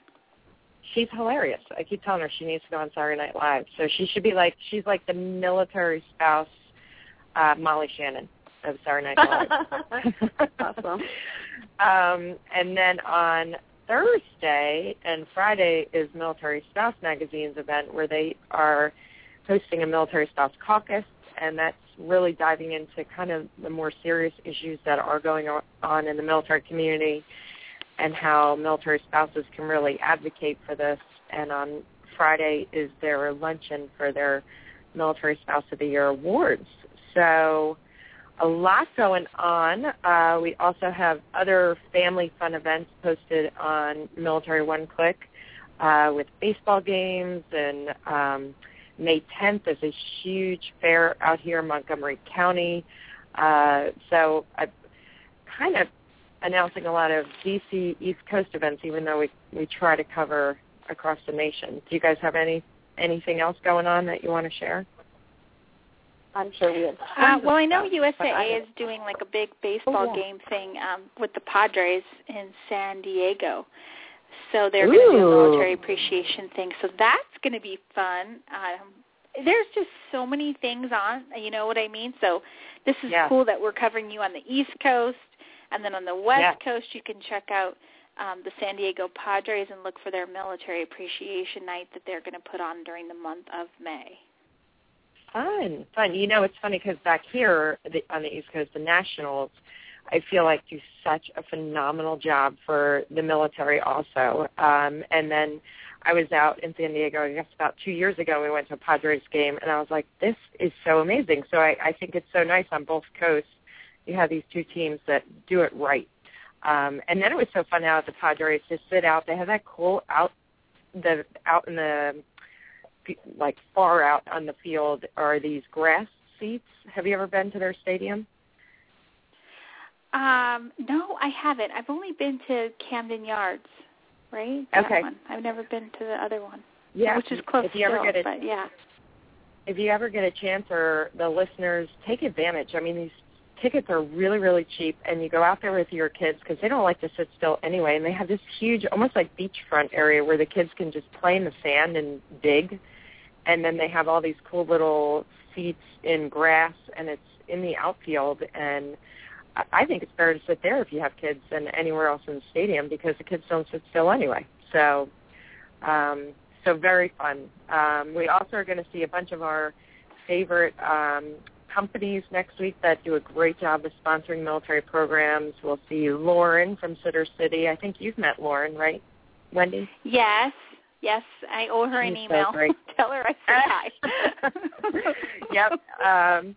[SPEAKER 9] She's hilarious. I keep telling her she needs to go on Saturday Night Live. So she should be like she's like the military spouse uh Molly Shannon of Saturday Night Live.
[SPEAKER 3] Awesome.
[SPEAKER 9] Um and then on Thursday and Friday is Military Spouse Magazine's event where they are hosting a military spouse caucus and that's really diving into kind of the more serious issues that are going on in the military community and how military spouses can really advocate for this. And on Friday is their luncheon for their Military Spouse of the Year awards. So a lot going on. Uh, we also have other family fun events posted on Military One Click uh, with baseball games and um, May 10th is a huge fair out here in Montgomery County. Uh, so I'm kind of announcing a lot of DC East Coast events, even though we we try to cover across the nation. Do you guys have any anything else going on that you want to share?
[SPEAKER 3] I'm sure we have.
[SPEAKER 2] Uh, well, I know
[SPEAKER 3] stuff,
[SPEAKER 2] USAA is doing like a big baseball
[SPEAKER 3] Oh, yeah.
[SPEAKER 2] game thing um, with the Padres in San Diego. So they're going to do a military appreciation thing. So that's going to be fun. Um, there's just so many things on. You know what I mean? So this is
[SPEAKER 9] Yeah.
[SPEAKER 2] cool that we're covering you on the East Coast, and then on the West
[SPEAKER 9] Yeah.
[SPEAKER 2] Coast you can check out um, the San Diego Padres and look for their military appreciation night that they're going to put on during the month of May.
[SPEAKER 9] Fun, fun. You know, it's funny because back here the, on the East Coast, the Nationals, I feel like do such a phenomenal job for the military also. Um, and then I was out in San Diego, I guess about two years ago, we went to a Padres game, and I was like, this is so amazing. So I, I think it's so nice on both coasts. You have these two teams that do it right. Um, and then it was so fun out at the Padres to sit out. They have that cool out the out in the like far out on the field are these grass seats. Have you ever been to their stadium?
[SPEAKER 2] Um, no, I haven't. I've only been to Camden Yards, right? That
[SPEAKER 9] Okay.
[SPEAKER 2] one. I've never been to the other one.
[SPEAKER 9] Yeah.
[SPEAKER 2] Which is close
[SPEAKER 9] If you ever
[SPEAKER 2] still,
[SPEAKER 9] get a
[SPEAKER 2] but yeah.
[SPEAKER 9] if you ever get a chance or the listeners take advantage. I mean, these tickets are really really cheap, and you go out there with your kids because they don't like to sit still anyway, and they have this huge, almost like beachfront area where the kids can just play in the sand and dig, and then they have all these cool little seats in grass, and it's in the outfield and. I- think it's better to sit there if you have kids than anywhere else in the stadium because the kids don't sit still anyway. So, um, so very fun. Um, we also are going to see a bunch of our favorite um, companies next week that do a great job of sponsoring military programs. We'll see Lauren from Sitter City. I think you've met Lauren, right, Wendy?
[SPEAKER 2] Yes. Yes, I owe her an
[SPEAKER 9] She's so
[SPEAKER 2] email.
[SPEAKER 9] great.
[SPEAKER 2] Tell her I said hi.
[SPEAKER 9] yep. Um,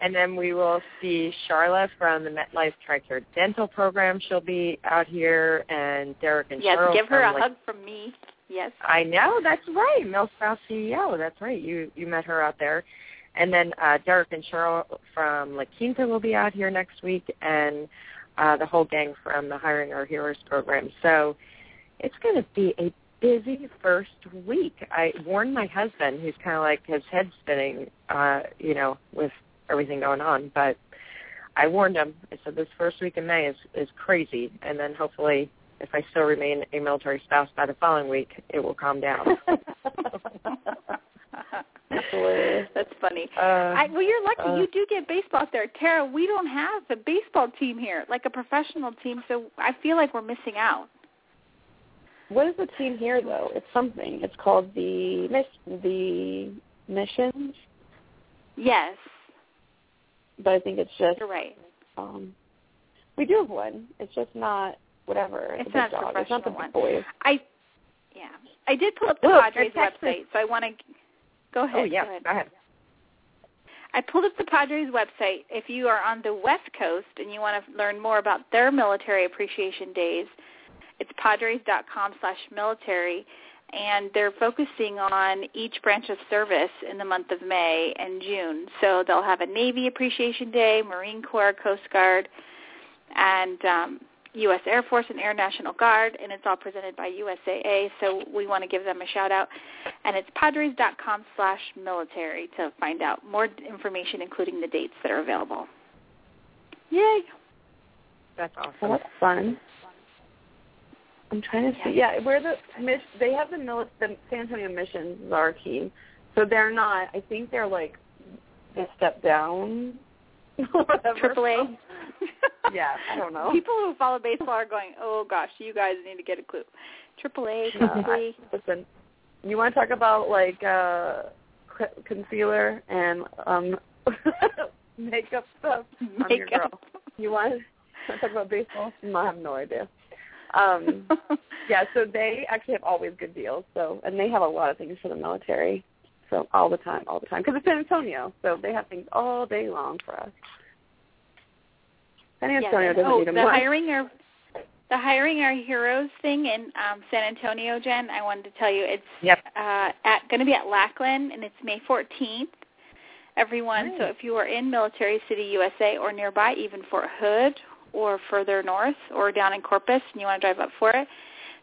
[SPEAKER 9] and then we will see Charla from the MetLife TRICARE Dental Program. She'll be out here, and Derek and
[SPEAKER 2] yes,
[SPEAKER 9] Cheryl
[SPEAKER 2] give her a
[SPEAKER 9] like,
[SPEAKER 2] hug from me. Yes.
[SPEAKER 9] I know, that's right. Millspouse CEO, that's right. You you met her out there. And then uh, Derek and Cheryl from La Quinta will be out here next week, and uh, the whole gang from the Hiring Our Heroes program. So it's going to be a busy first week. I warned my husband, who's kind of like his head spinning, uh, you know, with everything going on. But I warned him. I said this first week in May is is crazy, and then hopefully, if I still remain a military spouse by the following week, it will calm down.
[SPEAKER 2] That's funny.
[SPEAKER 9] Uh,
[SPEAKER 2] I, well, you're lucky.
[SPEAKER 9] uh,
[SPEAKER 2] you do get baseball there, Tara. We don't have a baseball team here, like a professional team. So I feel like we're missing out.
[SPEAKER 3] What is the team here though? It's something. It's called the miss the missions,
[SPEAKER 2] Yes,
[SPEAKER 3] but I think it's just
[SPEAKER 2] you're right.
[SPEAKER 3] um we do have one. It's just not whatever.
[SPEAKER 2] It's not
[SPEAKER 3] dog. It's not the big boys.
[SPEAKER 2] I, yeah, I did pull up the
[SPEAKER 9] Look,
[SPEAKER 2] Padres website, so I want to go ahead.
[SPEAKER 9] oh yeah,
[SPEAKER 2] Go ahead.
[SPEAKER 9] go ahead.
[SPEAKER 2] I pulled up the Padres website. If you are on the West Coast and you want to learn more about their military appreciation days, it's padres.com slash military, and they're focusing on each branch of service in the month of May and June. So they'll have a Navy Appreciation Day, Marine Corps, Coast Guard, and um, U.S. Air Force and Air National Guard, and it's all presented by USAA, so we want to give them a shout-out. And it's padres.com slash military to find out more information, including the dates that are available. Yay!
[SPEAKER 9] That's awesome.
[SPEAKER 3] Well, that's fun. I'm trying to see. Yeah, where the mis- they have the mili- the San Antonio Missions is our team, so they're not. I think they're like a step down. whatever.
[SPEAKER 2] Triple A.
[SPEAKER 3] Yeah, I don't know.
[SPEAKER 2] People who follow baseball are going, oh gosh, you guys need to get a clue. Triple A, Triple
[SPEAKER 3] listen, you want to talk about like uh concealer and um makeup stuff? I'm your
[SPEAKER 2] Makeup.
[SPEAKER 3] girl. You want to talk about baseball? I have no idea. Um yeah, so they actually have always good deals. So, and they have a lot of things for the military. So all the time, all the time, because it's San Antonio, so they have things all day long for us. San Antonio
[SPEAKER 2] and-
[SPEAKER 3] doesn't
[SPEAKER 2] oh,
[SPEAKER 3] need them
[SPEAKER 2] the
[SPEAKER 3] much.
[SPEAKER 2] hiring our the hiring our heroes thing in um, San Antonio, Jen. I wanted to tell you it's
[SPEAKER 9] Yep.
[SPEAKER 2] uh, at going to be at Lackland, and it's May 14th. Everyone, so if you are in Military City, USA, or nearby, even Fort Hood, or further north, or down in Corpus, and you want to drive up for it,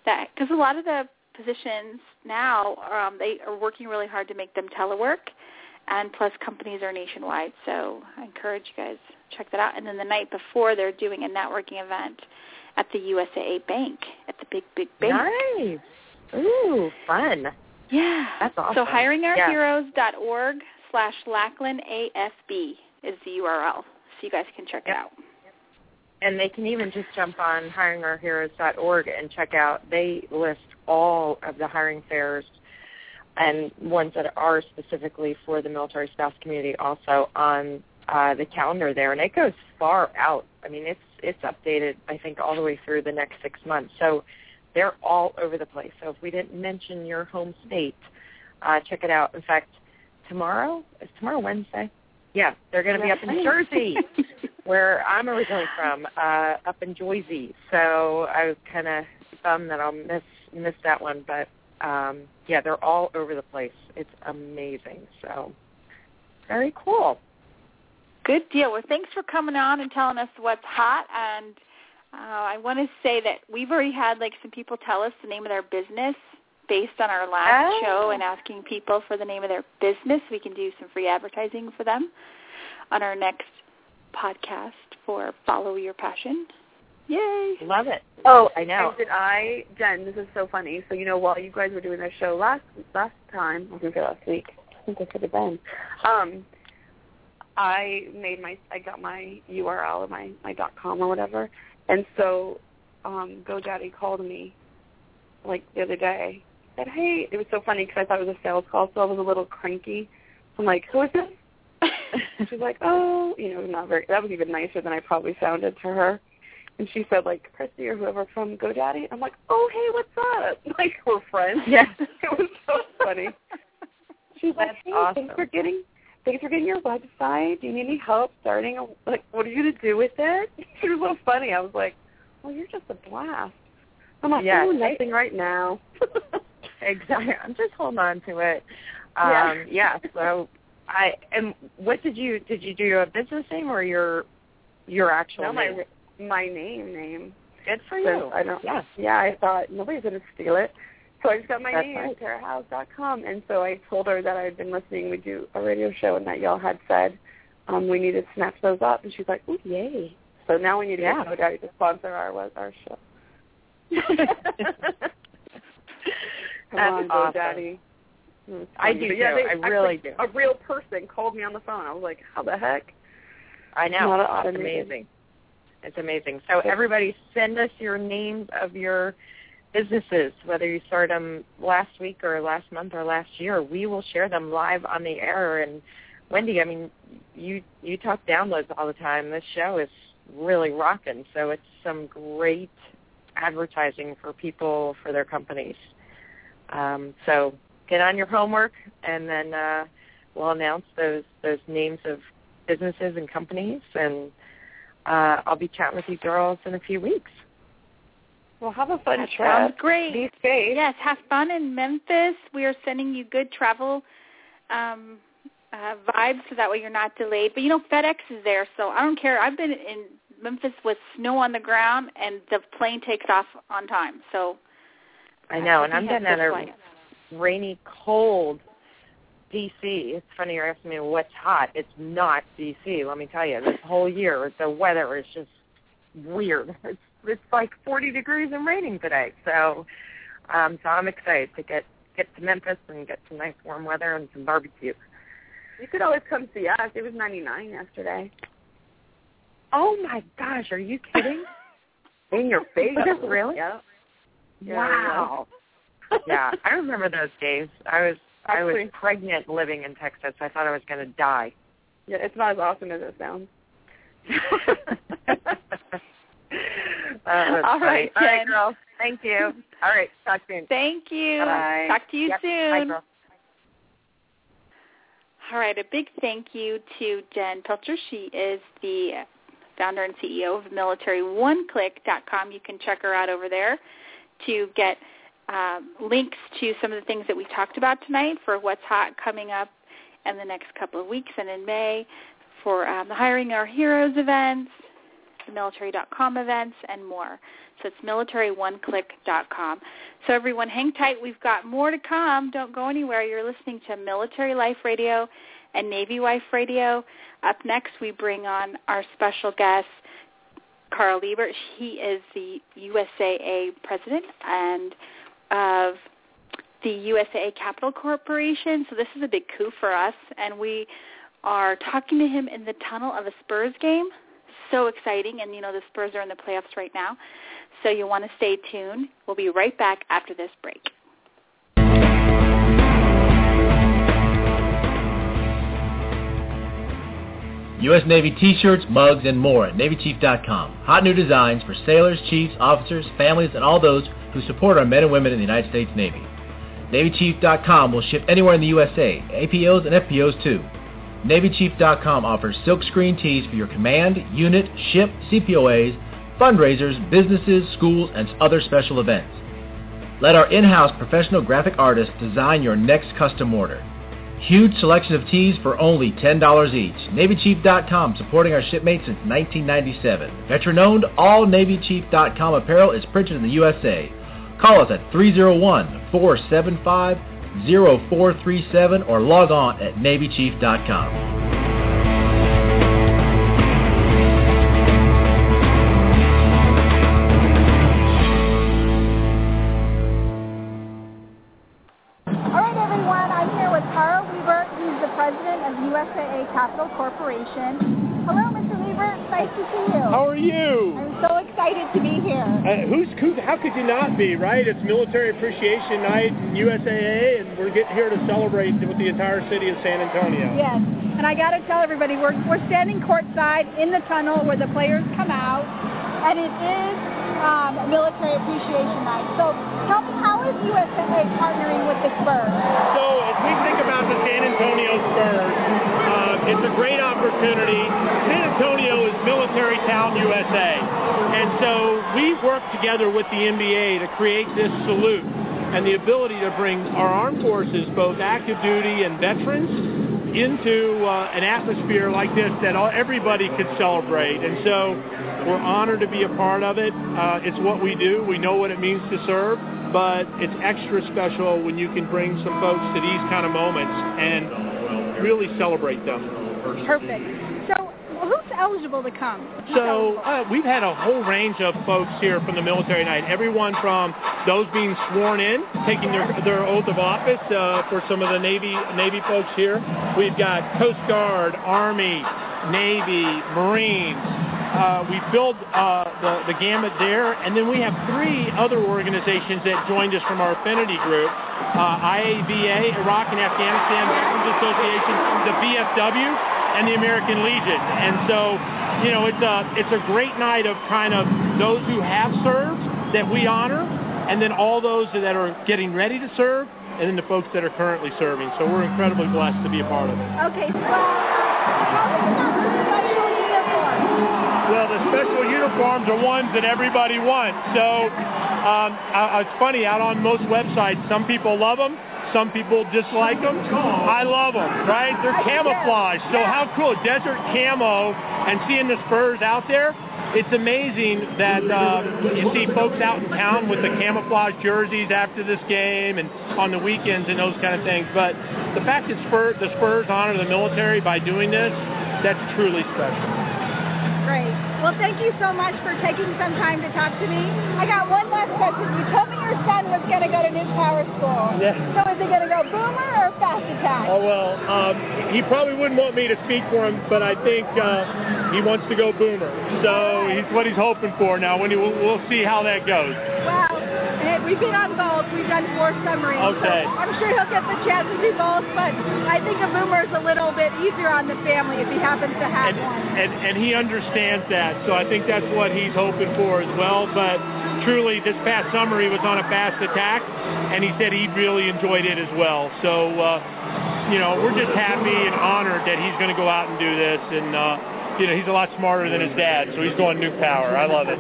[SPEAKER 2] that because a lot of the positions now um, they are working really hard to make them telework, and plus companies are nationwide. So I encourage you guys check that out. And then the night before, they're doing a networking event at the USAA Bank at the big big bank.
[SPEAKER 9] Nice. Ooh, fun.
[SPEAKER 2] Yeah,
[SPEAKER 9] That's awesome.
[SPEAKER 2] So hiringourheroes.org slash Lackland AFB is the URL, so you guys can check it out.
[SPEAKER 9] And they can even just jump on hiringourheroes.org and check out. They list all of the hiring fairs and ones that are specifically for the military spouse community also on uh, the calendar there, and it goes far out. I mean, it's it's updated. I think all the way through the next six months. So they're all over the place. So if we didn't mention your home state, uh, check it out. In fact, tomorrow is tomorrow Wednesday. Yeah, they're going to be up in Jersey, where I'm originally from, uh, up in Jersey. So I was kind of bummed that I'll miss miss that one, but um, yeah, they're all over the place. It's amazing. So very cool.
[SPEAKER 2] Good deal. Well, thanks for coming on and telling us what's hot. And uh, I want to say that we've already had like some people tell us the name of their business based on our last
[SPEAKER 9] Oh.
[SPEAKER 2] show and asking people for the name of their business. We can do some free advertising for them on our next podcast for Follow Your Passion. Yay!
[SPEAKER 9] Love it.
[SPEAKER 3] Oh,
[SPEAKER 9] I know.
[SPEAKER 3] And did I, Jen? This is so funny. So you know, while you guys were doing that show last last time, I was gonna say last week. I think I said it then. Um, I made my, I got my URL or my my dot com or whatever, and so um, GoDaddy called me like the other day. Said, hey, it was so funny because I thought it was a sales call, so I was a little cranky. I'm like, who is this? She's like, oh, you know, not very. That was even nicer than I probably sounded to her. And she said, like, Christy or whoever from GoDaddy. I'm like, oh, hey, what's up? Like, we're friends.
[SPEAKER 9] Yes.
[SPEAKER 3] it was so funny. She's like,
[SPEAKER 9] That's
[SPEAKER 3] hey,
[SPEAKER 9] awesome.
[SPEAKER 3] thanks for getting, thanks for getting your website. Do you need any help starting? A, like, what are you gonna do with it? She was so funny. I was like, well, you're just a blast. I'm like,
[SPEAKER 9] Yeah,
[SPEAKER 3] oh, nothing right now.
[SPEAKER 9] Exactly. I'm just holding on to it.
[SPEAKER 3] Yeah.
[SPEAKER 9] Um, yeah. So I and what did you did you do a business name or your your actual
[SPEAKER 3] no,
[SPEAKER 9] name?
[SPEAKER 3] my my name name.
[SPEAKER 9] Good for you.
[SPEAKER 3] I don't.
[SPEAKER 9] Yeah.
[SPEAKER 3] Yeah, I thought nobody's gonna steal it. So I just got my
[SPEAKER 9] That's
[SPEAKER 3] name,
[SPEAKER 9] right.
[SPEAKER 3] TaraHowes.com, and so I told her that I had been listening. We do a radio show, and that y'all had said um, we needed to snatch those up, and she's like, "Ooh, yay!" So now we need to
[SPEAKER 9] Yeah.
[SPEAKER 3] get GoDaddy to sponsor our our show.
[SPEAKER 9] That's
[SPEAKER 3] on,
[SPEAKER 9] awesome.
[SPEAKER 3] GoDaddy. Mm,
[SPEAKER 9] I do
[SPEAKER 3] But yeah,
[SPEAKER 9] too.
[SPEAKER 3] they-
[SPEAKER 9] I really do.
[SPEAKER 3] A real person called me on the phone. I was like, "How the heck?"
[SPEAKER 9] I know. It's amazing. It's amazing. So everybody send us your names of your businesses, whether you started them last week or last month or last year. We will share them live on the air. And Wendy, I mean, you you talk downloads all the time. This show is really rocking. So it's some great advertising for people for their companies. Um, so get on your homework, and then uh, we'll announce those those names of businesses and companies, and uh, I'll be chatting with you girls in a few weeks.
[SPEAKER 3] Well, have a fun
[SPEAKER 2] That
[SPEAKER 3] trip.
[SPEAKER 2] sounds great.
[SPEAKER 3] Be safe.
[SPEAKER 2] Yes, have fun in Memphis. We are sending you good travel um, uh, vibes so that way you're not delayed. But you know, FedEx is there, so I don't care. I've been in Memphis with snow on the ground, and the plane takes off on time. So
[SPEAKER 9] I know, and I'm getting out
[SPEAKER 2] of
[SPEAKER 9] rainy, cold DC. It's funny you're asking me what's hot. It's not DC. Let me tell you, this whole year the weather is just weird. It's it's like 40 degrees and raining today. So, um, so I'm excited to get get to Memphis and get some nice warm weather and some barbecue.
[SPEAKER 3] You could always come see us. It was 99 yesterday.
[SPEAKER 9] Oh my gosh, are you kidding?
[SPEAKER 3] In your face.
[SPEAKER 9] really?
[SPEAKER 3] Yep. Yeah,
[SPEAKER 9] Wow. yeah, I remember those days. I was I was pregnant living in Texas. I thought I was going to die.
[SPEAKER 3] Yeah, it's not as awesome as it sounds.
[SPEAKER 9] Uh,
[SPEAKER 2] All right,
[SPEAKER 9] funny. All right,
[SPEAKER 2] Jen.
[SPEAKER 9] girls. Thank you. All right, talk soon.
[SPEAKER 2] Thank you.
[SPEAKER 9] Bye-bye.
[SPEAKER 2] Talk to you
[SPEAKER 9] Yep.
[SPEAKER 2] soon.
[SPEAKER 9] Bye, girl.
[SPEAKER 2] All right, a big thank you to Jen Pilcher. She is the founder and CEO of MilitaryOneClick.com. You can check her out over there to get um, links to some of the things that we talked about tonight for what's hot coming up in the next couple of weeks and in May for um, the Hiring Our Heroes events, the military.com events, and more. So it's militaryoneclick.com. So everyone, hang tight. We've got more to come. Don't go anywhere. You're listening to Military Life Radio and Navy Wife Radio. Up next, we bring on our special guest, Carl Liebert. He is the USAA president and of the USAA Capital Corporation. So this is a big coup for us, and we are talking to him in the tunnel of a Spurs game. So exciting, and you know the Spurs are in the playoffs right now. So you'll want to stay tuned. We'll be right back after this break.
[SPEAKER 10] U.S. Navy t-shirts, mugs, and more at NavyChief.com. Hot new designs for sailors, chiefs, officers, families, and all those who support our men and women in the United States Navy. NavyChief.com will ship anywhere in the USA, APOs and FPOs too. NavyChief.com offers silkscreen tees for your command, unit, ship, CPOAs, fundraisers, businesses, schools, and other special events. Let our in-house professional graphic artists design your next custom order. Huge selection of tees for only $10 each. NavyChief.com supporting our shipmates since 1997. Veteran-owned, all NavyChief.com apparel is printed in the USA. Call us at 301-475-0437 or log on at NavyChief.com.
[SPEAKER 7] you. I'm so excited to be here.
[SPEAKER 11] Uh, who's, who, how could you not be, right? It's Military Appreciation Night in USAA, and we're getting here to celebrate with the entire city of San Antonio.
[SPEAKER 7] Yes, and I got to tell everybody we're we're standing courtside in the tunnel where the players come out, and it is um, Military Appreciation Night. So tell me, how is USAA partnering with the Spurs?
[SPEAKER 11] So as we think about the San Antonio Spurs, it's a great opportunity. San Antonio is Military Town USA. And so we work together with the NBA to create this salute and the ability to bring our armed forces, both active duty and veterans, into uh, an atmosphere like this that all, everybody could celebrate. And so we're honored to be a part of it. Uh, it's what we do. We know what it means to serve, but it's extra special when you can bring some folks to these kind of moments and really celebrate them.
[SPEAKER 7] Perfect So who's eligible to come?
[SPEAKER 11] so uh, we've had a whole range of folks here from the military night. Everyone from those being sworn in, taking their their oath of office uh, for some of the Navy Navy folks here. We've got Coast Guard, Army, Navy, Marines. Uh, we filled uh, the, the gamut there, and then we have three other organizations that joined us from our affinity group: uh, IAVA, Iraq and Afghanistan Veterans Association, the VFW, and the American Legion. And so, you know, it's a it's a great night of kind of those who have served that we honor, and then all those that are getting ready to serve, and then the folks that are currently serving. So we're incredibly blessed to be a part of it.
[SPEAKER 7] Okay, special uniforms?
[SPEAKER 11] Well, the special uniforms are ones that everybody wants. So um, uh, it's funny, out on most websites, some people love them, some people dislike them. I love them, right? They're camouflage. So how cool, desert camo, and seeing the Spurs out there, it's amazing that uh, you see folks out in town with the camouflage jerseys after this game and on the weekends and those kind of things. But the fact that Spur, the Spurs honor the military by doing this, that's truly special.
[SPEAKER 7] Great. Well, thank you so much for taking some time to talk to me. I got one last question. You told me your son was going to go to Nuke Power School.
[SPEAKER 11] Yeah.
[SPEAKER 7] So is he going to go Boomer or Fast Attack?
[SPEAKER 11] Oh, well, um, he probably wouldn't want me to speak for him, but I think uh, he wants to go Boomer. So he's what he's hoping for now. When he, we'll, we'll see how that goes.
[SPEAKER 7] Well, and we've been on both. We've done four submarines.
[SPEAKER 11] Okay.
[SPEAKER 7] So I'm sure he'll get the chance to do both, but I think a Boomer is a little bit easier on the family if he happens to have
[SPEAKER 11] and,
[SPEAKER 7] one.
[SPEAKER 11] And, and he understands that, so I think that's what he's hoping for as well. But truly, this past summer he was on a fast attack, and he said he really enjoyed it as well. So, uh, you know, we're just happy and honored that he's going to go out and do this, and uh, you know, he's a lot smarter than his dad, so he's going nuke power. I love it.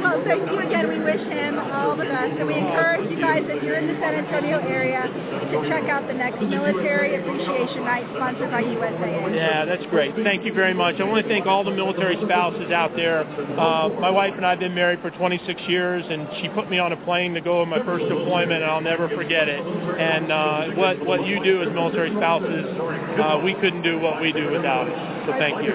[SPEAKER 7] Well, thank you again. We wish him all the best, and we encourage you guys, if you're in the San Antonio area, to check out the next Military Appreciation Night sponsored by USAA.
[SPEAKER 11] Yeah, that's great. Thank you very much. I want to thank all the military spouses out there. Uh, my wife and I have been married for 26 years, and she put me on a plane to go on my first deployment, and I'll never forget it. And uh, what what you do as military spouses, uh, we couldn't do what we do without it. So thank you.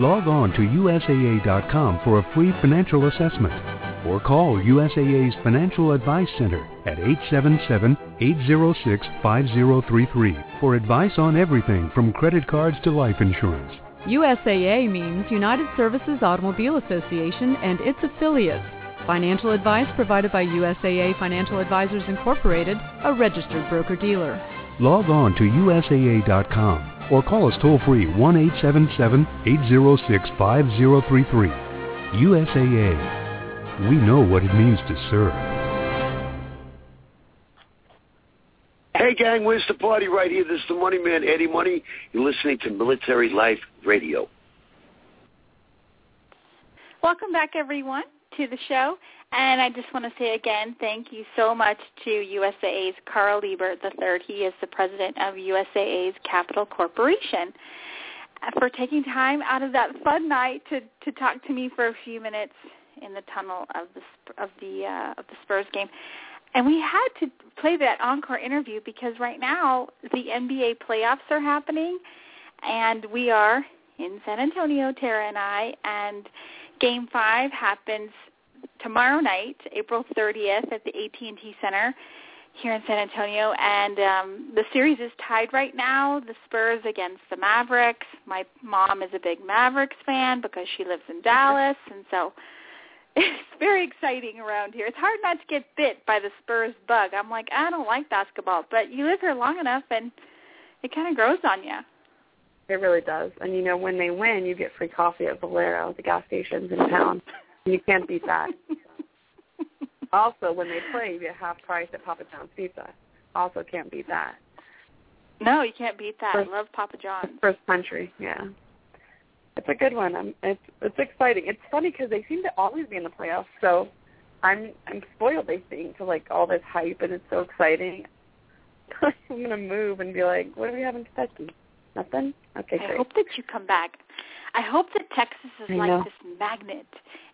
[SPEAKER 4] Log on to USAA.com for a free financial assessment or call USAA's Financial Advice Center at 877-806-5033 for advice on everything from credit cards to life insurance.
[SPEAKER 1] USAA means United Services Automobile Association and its affiliates. Financial advice provided by USAA Financial Advisors Incorporated, a registered broker-dealer.
[SPEAKER 4] Log on to USAA.com or call us toll free 1 877 806 5033. USAA. We know what it means to serve.
[SPEAKER 12] Hey gang, where's the party right here? This is the Money Man, Eddie Money. You're listening to Military Life Radio.
[SPEAKER 2] Welcome back, everyone, to the show. And I just want to say again, thank you so much to USAA's Carl Liebert III. He is the president of USAA's Capital Corporation uh, for taking time out of that fun night to to talk to me for a few minutes in the tunnel of the of the uh, of the Spurs game. And we had to play that encore interview because right now the NBA playoffs are happening, and we are in San Antonio, Tara and I, and Game Five happens tomorrow night, April 30th, at the AT&T Center here in San Antonio, and um, the series is tied right now. The Spurs against the Mavericks. My mom is a big Mavericks fan because she lives in Dallas, and so it's very exciting around here. It's hard not to get bit by the Spurs bug. I'm like, I don't like basketball, but you live here long enough, and it kind of grows on you.
[SPEAKER 3] It really does. And you know, when they win, you get free coffee at Valero, the gas stations in town. you can't beat that. also, when they play, you get half price at Papa John's Pizza. Also, can't beat that.
[SPEAKER 2] No, you can't beat that.
[SPEAKER 3] First-
[SPEAKER 2] I love Papa John's.
[SPEAKER 3] First country, yeah. It's a good one. I'm, it's it's exciting. It's funny because they seem to always be in the playoffs. So I'm I'm spoiled. They think to like all this hype and it's so exciting. I'm gonna move and be like, what do we in Kentucky? Nothing. Okay,
[SPEAKER 2] I
[SPEAKER 3] great.
[SPEAKER 2] hope that you come back. I hope that Texas is
[SPEAKER 3] I
[SPEAKER 2] like
[SPEAKER 3] know.
[SPEAKER 2] this magnet,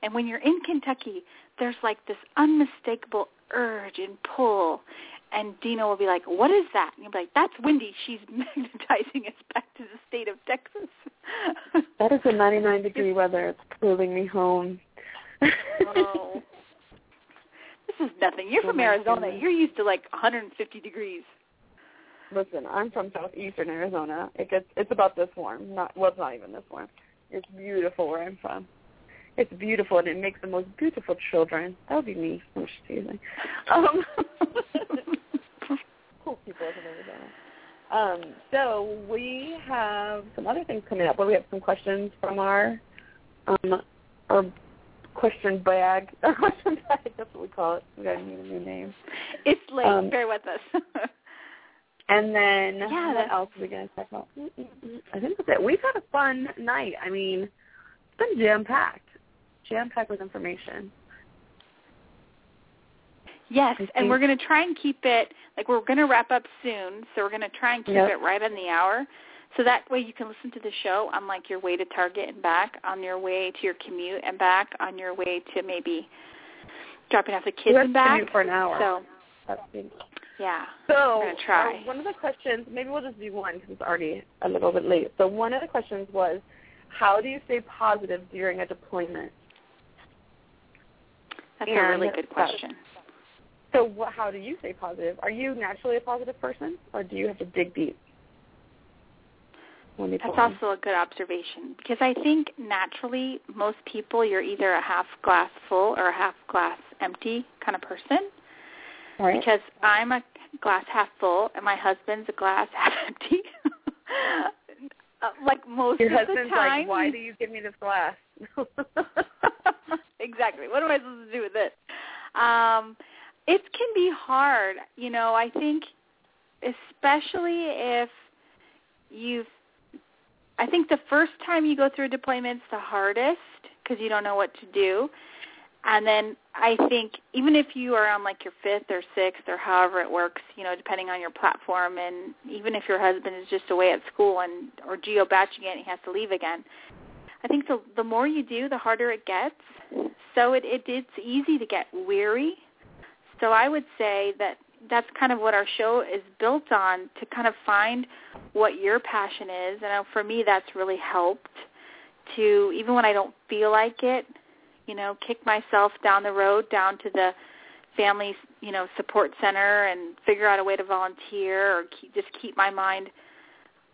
[SPEAKER 2] and when you're in Kentucky, there's like this unmistakable urge and pull. And Dina will be like, "What is that?" And you'll be like, "That's Wendy. She's magnetizing us back to the state of Texas."
[SPEAKER 3] That is a 99 degree weather. It's pulling me home.
[SPEAKER 2] oh, this is nothing. You're
[SPEAKER 3] Oh
[SPEAKER 2] from Arizona.
[SPEAKER 3] goodness.
[SPEAKER 2] You're used to like 150 degrees.
[SPEAKER 3] Listen, I'm from southeastern Arizona. It gets it's about this warm. Not well, it's not even this warm. It's beautiful where I'm from. It's beautiful and it makes the most beautiful children. That would be me. I'm just teasing. Um, cool people from Arizona. Um, so we have some other things coming up. Well, we have some questions from our um, our question bag. Our question bag. That's what we call it. We got to need a new name.
[SPEAKER 2] It's late.
[SPEAKER 3] Um,
[SPEAKER 2] Bear with us.
[SPEAKER 3] And then
[SPEAKER 2] Yeah,
[SPEAKER 3] what else are we going to talk about? I think that's it. We've had a fun night. I mean, it's been jam packed, jam packed with information.
[SPEAKER 2] Yes, and we're going to try and keep it like we're going to wrap up soon, so we're going to try and keep
[SPEAKER 3] Yep.
[SPEAKER 2] it right on the hour, so that way you can listen to the show on like your way to Target and back, on your way to your commute and back, on your way to maybe dropping off the kids and back.
[SPEAKER 3] for an hour.
[SPEAKER 2] So. Yeah,
[SPEAKER 3] So uh, one of the questions, maybe we'll just do one because it's already a little bit late. So one of the questions was, how do you stay positive during a deployment?
[SPEAKER 2] that's a really good question.
[SPEAKER 3] So what, how do you stay positive? Are you naturally a positive person, or do you have to dig deep?
[SPEAKER 2] That's also a good observation because I think naturally most people you're either a half glass full or a half glass empty kind of person.
[SPEAKER 3] Right.
[SPEAKER 2] because I'm a glass half full and my husband's a glass half empty. Uh, like most
[SPEAKER 3] Your
[SPEAKER 2] of
[SPEAKER 3] husband's
[SPEAKER 2] the time.
[SPEAKER 3] like, why do you give me this glass?
[SPEAKER 2] exactly. What am I supposed to do with it? Um, it can be hard, you know. I think, especially if you've. I think the first time you go through a deployment's the hardest because you don't know what to do. And then I think even if you are on like your fifth or sixth or however it works, you know, depending on your platform, and even if your husband is just away at school and or geo batching it and he has to leave again, I think the the more you do, the harder it gets. So it, it it's easy to get weary. So I would say that that's kind of what our show is built on to kind of find what your passion is. And uh, for me, that's really helped to even when I don't feel like it, you know, kick myself down the road down to the family, you know, support center and figure out a way to volunteer or keep, just keep my mind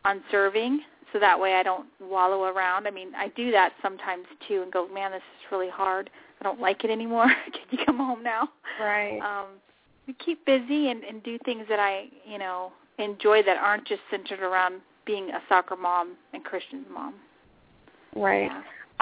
[SPEAKER 2] on serving so that way I don't wallow around. I mean, I do that sometimes too and go, man, this is really hard. I don't like it anymore. Can you come home now?
[SPEAKER 3] Right.
[SPEAKER 2] Um, we keep busy and, and do things that I, you know, enjoy that aren't just centered around being a soccer mom and Christian mom.
[SPEAKER 3] Right.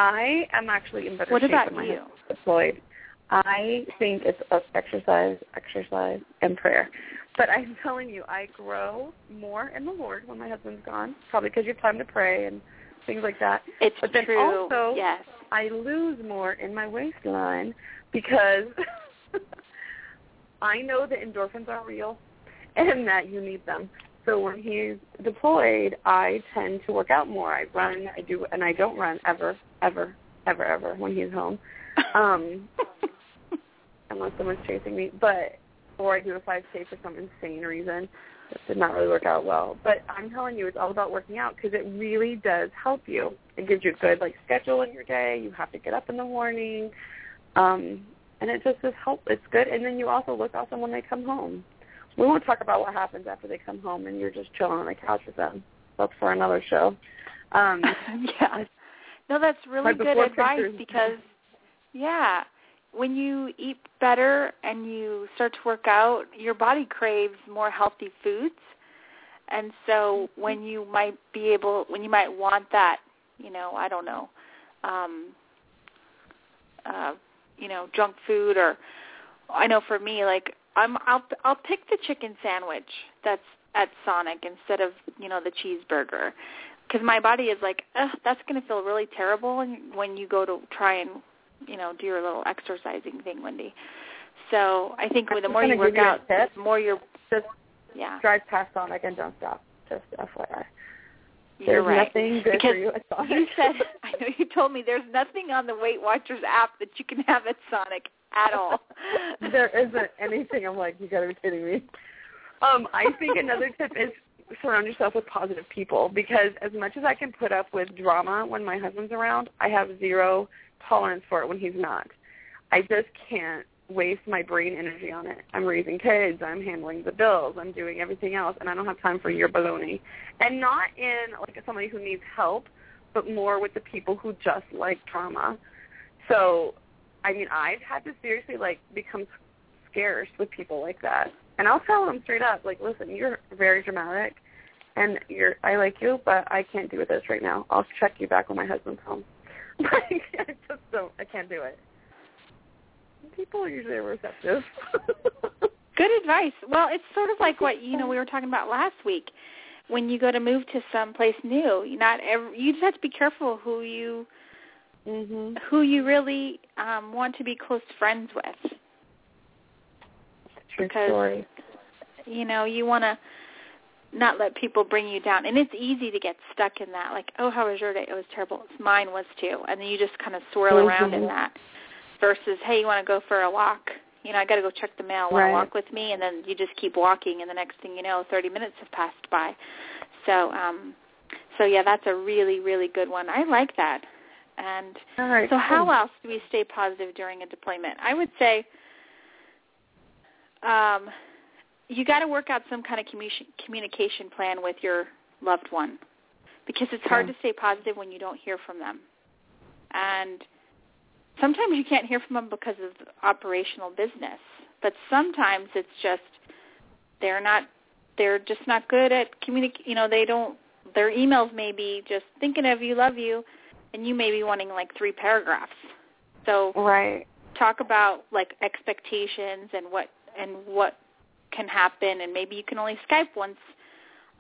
[SPEAKER 3] I am actually in better
[SPEAKER 2] What
[SPEAKER 3] shape
[SPEAKER 2] about
[SPEAKER 3] than my
[SPEAKER 2] you?
[SPEAKER 3] deployed. I think it's exercise, exercise, and prayer. But I'm telling you, I grow more in the Lord when my husband's gone, probably because you have time to pray and things like that.
[SPEAKER 2] It's
[SPEAKER 3] but then
[SPEAKER 2] true.
[SPEAKER 3] also,
[SPEAKER 2] yes.
[SPEAKER 3] I lose more in my waistline because I know that endorphins are real and that you need them. So when he's deployed, I tend to work out more. I run, I do, and I don't run ever, ever, ever, ever when he's home, um, unless someone's chasing me. But or I do a 5K for some insane reason. It did not really work out well. But I'm telling you, it's all about working out because it really does help you. It gives you a good like schedule in your day. You have to get up in the morning, um, and it just is help. It's good. And then you also look awesome when they come home. We won't talk about what happens after they come home and you're just chilling on the couch with them. That's for another show. Um,
[SPEAKER 2] yeah. No, that's really good advice
[SPEAKER 3] pictures.
[SPEAKER 2] because, yeah, when you eat better and you start to work out, your body craves more healthy foods. And so when you might be able, when you might want that, you know, I don't know, um, uh, you know, junk food or I know for me, like I'm, I'll I'll pick the chicken sandwich that's at Sonic instead of you know the cheeseburger, because my body is like, Ugh, that's going to feel really terrible when you go to try and you know do your little exercising thing, Wendy. So I think the more you work
[SPEAKER 3] you
[SPEAKER 2] out,
[SPEAKER 3] the
[SPEAKER 2] more you're
[SPEAKER 3] just
[SPEAKER 2] yeah
[SPEAKER 3] drive past Sonic and don't stop. Just FYI.
[SPEAKER 2] You're
[SPEAKER 3] There's
[SPEAKER 2] right.
[SPEAKER 3] nothing good
[SPEAKER 2] because
[SPEAKER 3] for you at Sonic.
[SPEAKER 2] You said I know you told me there's nothing on the Weight Watchers app that you can have at Sonic at all.
[SPEAKER 3] there isn't anything. I'm like, you got to be kidding me. Um, I think another tip is surround yourself with positive people because as much as I can put up with drama when my husband's around, I have zero tolerance for it when he's not. I just can't waste my brain energy on it. I'm raising kids, I'm handling the bills, I'm doing everything else, and I don't have time for your baloney. And not in like somebody who needs help, but more with the people who just like drama. So, I mean, I've had to seriously like become scarce with people like that. And I'll tell them straight up, like, listen, you're very dramatic, and you're I like you, but I can't do this right now. I'll check you back when my husband's home. Like, I just don't. I can't do it. People are usually receptive.
[SPEAKER 2] Good advice. Well, it's sort of like what you know we were talking about last week. When you go to move to some place new, you not every, you just have to be careful who you
[SPEAKER 3] mm-hmm.
[SPEAKER 2] who you really um want to be close friends with.
[SPEAKER 3] True
[SPEAKER 2] because
[SPEAKER 3] story.
[SPEAKER 2] you know you want to not let people bring you down and it's easy to get stuck in that like oh how was your day it was terrible mine was too and then you just kind of swirl around in that versus hey you want to go for a walk you know i got to go check the mail want
[SPEAKER 3] Right.
[SPEAKER 2] to walk with me and then you just keep walking and the next thing you know 30 minutes have passed by so um so yeah that's a really really good one i like that and
[SPEAKER 3] right.
[SPEAKER 2] so how
[SPEAKER 3] cool.
[SPEAKER 2] else do we stay positive during a deployment? I would say um, you got to work out some kind of commu- communication plan with your loved one because it's hard
[SPEAKER 3] Yeah.
[SPEAKER 2] to stay positive when you don't hear from them. And sometimes you can't hear from them because of operational business, but sometimes it's just they're not they're just not good at communic you know they don't their emails may be just thinking of you love you and you may be wanting like three paragraphs so
[SPEAKER 3] Right.
[SPEAKER 2] talk about like expectations and what and what can happen and maybe you can only Skype once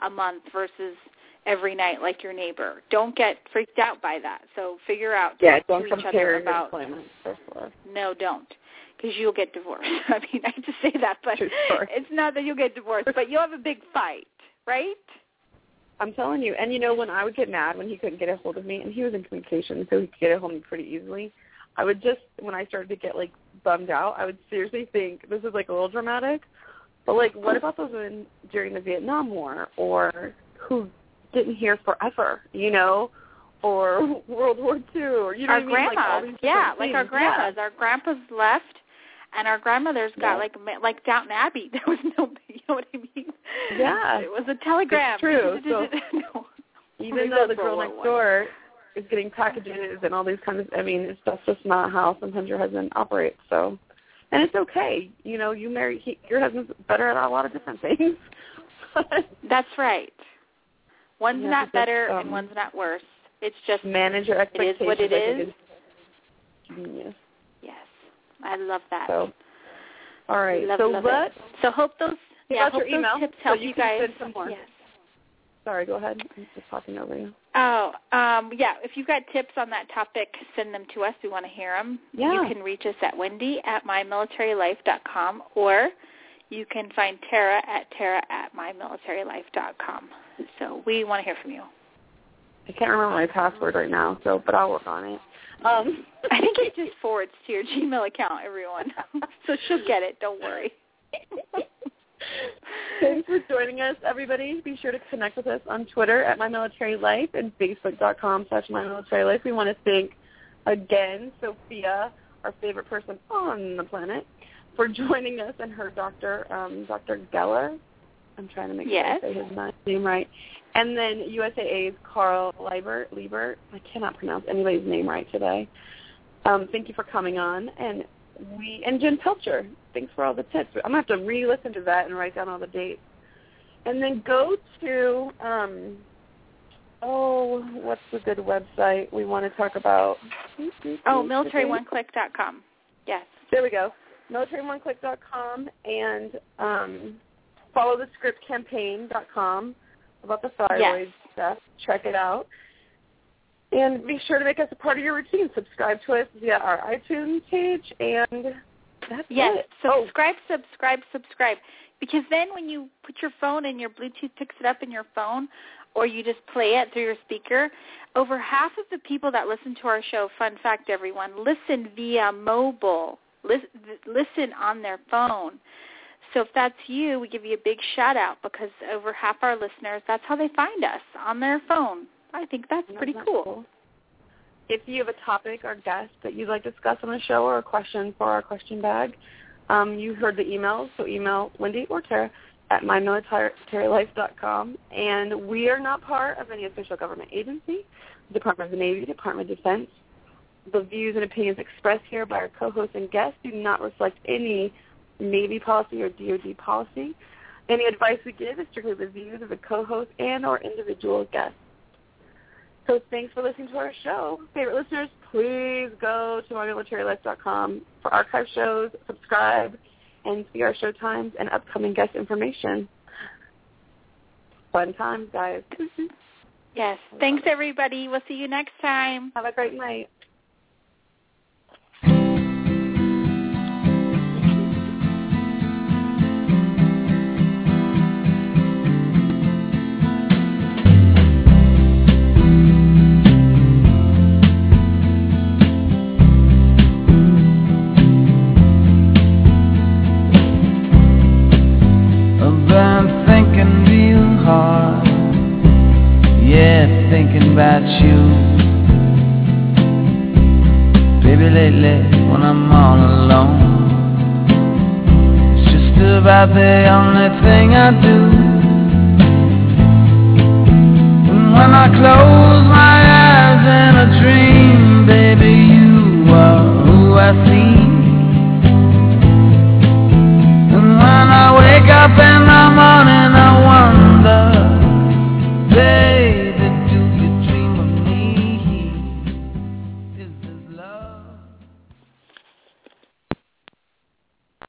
[SPEAKER 2] a month versus every night like your neighbor. Don't get freaked out by that. So figure out
[SPEAKER 3] Yeah,
[SPEAKER 2] talk
[SPEAKER 3] don't
[SPEAKER 2] to each
[SPEAKER 3] compare
[SPEAKER 2] other about
[SPEAKER 3] sure.
[SPEAKER 2] no, don't. Because you'll get divorced. I mean, I hate to say that, but it's not that you'll get divorced, but you'll have a big fight, right?
[SPEAKER 3] I'm telling you. And you know, when I would get mad when he couldn't get a hold of me, and he was in communication, so he could get a hold of me pretty easily. I would just, when I started to get like bummed out, I would seriously think this is like a little dramatic, but like, what about those women during the Vietnam War, or who didn't hear forever, you know, or World War II, or you know
[SPEAKER 2] our
[SPEAKER 3] I mean? Like, all
[SPEAKER 2] grandmas,
[SPEAKER 3] these
[SPEAKER 2] yeah, like our grandmas. Our grandpas left, and our grandmothers got
[SPEAKER 3] Yeah.
[SPEAKER 2] like like Downton Abbey. There was no, you know what I mean?
[SPEAKER 3] Yeah.
[SPEAKER 2] it was a telegram.
[SPEAKER 3] It's true. So-
[SPEAKER 2] no.
[SPEAKER 3] even though the girl next door is getting packages and all these kinds of I mean, it's that's just not how sometimes your husband operates. So, and it's okay. You know, you marry he, your husband's better at a lot of different things.
[SPEAKER 2] That's right. One's
[SPEAKER 3] Yeah,
[SPEAKER 2] not better and
[SPEAKER 3] um,
[SPEAKER 2] one's not worse. It's just
[SPEAKER 3] Manage your expectations.
[SPEAKER 2] it is what it is.
[SPEAKER 3] Genius.
[SPEAKER 2] Yes, I love that.
[SPEAKER 3] So, all right.
[SPEAKER 2] love,
[SPEAKER 3] so
[SPEAKER 2] love
[SPEAKER 3] let
[SPEAKER 2] it. So hope those yeah, hope
[SPEAKER 3] your email
[SPEAKER 2] those tips
[SPEAKER 3] so
[SPEAKER 2] help
[SPEAKER 3] you
[SPEAKER 2] you
[SPEAKER 3] can
[SPEAKER 2] guys.
[SPEAKER 3] send some more.
[SPEAKER 2] Yes.
[SPEAKER 3] Sorry, go ahead. I'm just talking over you.
[SPEAKER 2] Oh, um, yeah. If you've got tips on that topic, send them to us. We want to hear them.
[SPEAKER 3] Yeah.
[SPEAKER 2] You can reach us at Wendy at mymilitarylife.com or you can find Tara at Tara at mymilitarylife.com. So we want to hear from you.
[SPEAKER 3] I can't remember my password right now, so but I'll work on it. Um,
[SPEAKER 2] I think it just forwards to your Gmail account, everyone. so she'll get it. Don't worry.
[SPEAKER 3] Thanks for joining us, everybody. Be sure to connect with us on Twitter at My Military Life and Facebook.com slash My Military Life. We want to thank again Sofia, our favorite person on the planet, for joining us and her doctor, um, Dr. Geller. I'm trying to make
[SPEAKER 2] Yes.
[SPEAKER 3] sure I say his name right. And then USAA's Carl Liebert. Liebert. I cannot pronounce anybody's name right today. Um, thank you for coming on. And we and Jen Pilcher. Thanks for all the tips. I'm gonna have to re-listen to that and write down all the dates. and then go to um, oh, what's the good website we want to talk about?
[SPEAKER 2] Oh, militaryoneclick.com. Yes.
[SPEAKER 3] There we go. Militaryoneclick.com and um, follow the script campaign.com about the thyroid
[SPEAKER 2] Yes.
[SPEAKER 3] stuff. Check it out. And be sure to make us a part of your routine. Subscribe to us via our iTunes page, and that's
[SPEAKER 2] Yes.
[SPEAKER 3] it. Oh.
[SPEAKER 2] Subscribe, subscribe, subscribe. Because then when you put your phone and your Bluetooth picks it up in your phone, or you just play it through your speaker, over half of the people that listen to our show, fun fact everyone, listen via mobile, listen on their phone. So if that's you, we give you a big shout out because over half our listeners, that's how they find us, on their phone. I think that's pretty cool.
[SPEAKER 3] If you have a topic or guest that you'd like to discuss on the show or a question for our question bag, um, you heard the email, so email Wendy or Tara at mymilitarylife.com. And we are not part of any official government agency, Department of the Navy, Department of Defense. The views and opinions expressed here by our co-hosts and guests do not reflect any Navy policy or DoD policy. Any advice we give is strictly the views of the co-host and or individual guests. So thanks for listening to our show. Favorite listeners, please go to mymilitarylife.com for archive shows, subscribe, and see our show times and upcoming guest information. Fun times, guys.
[SPEAKER 2] Yes. Thanks, everybody. We'll see you next time.
[SPEAKER 3] Have a great night.
[SPEAKER 13] about you. Baby, lately when I'm all alone It's just about the only thing I do. And when I close my eyes in a dream Baby, you are who I see. And when I wake up in the morning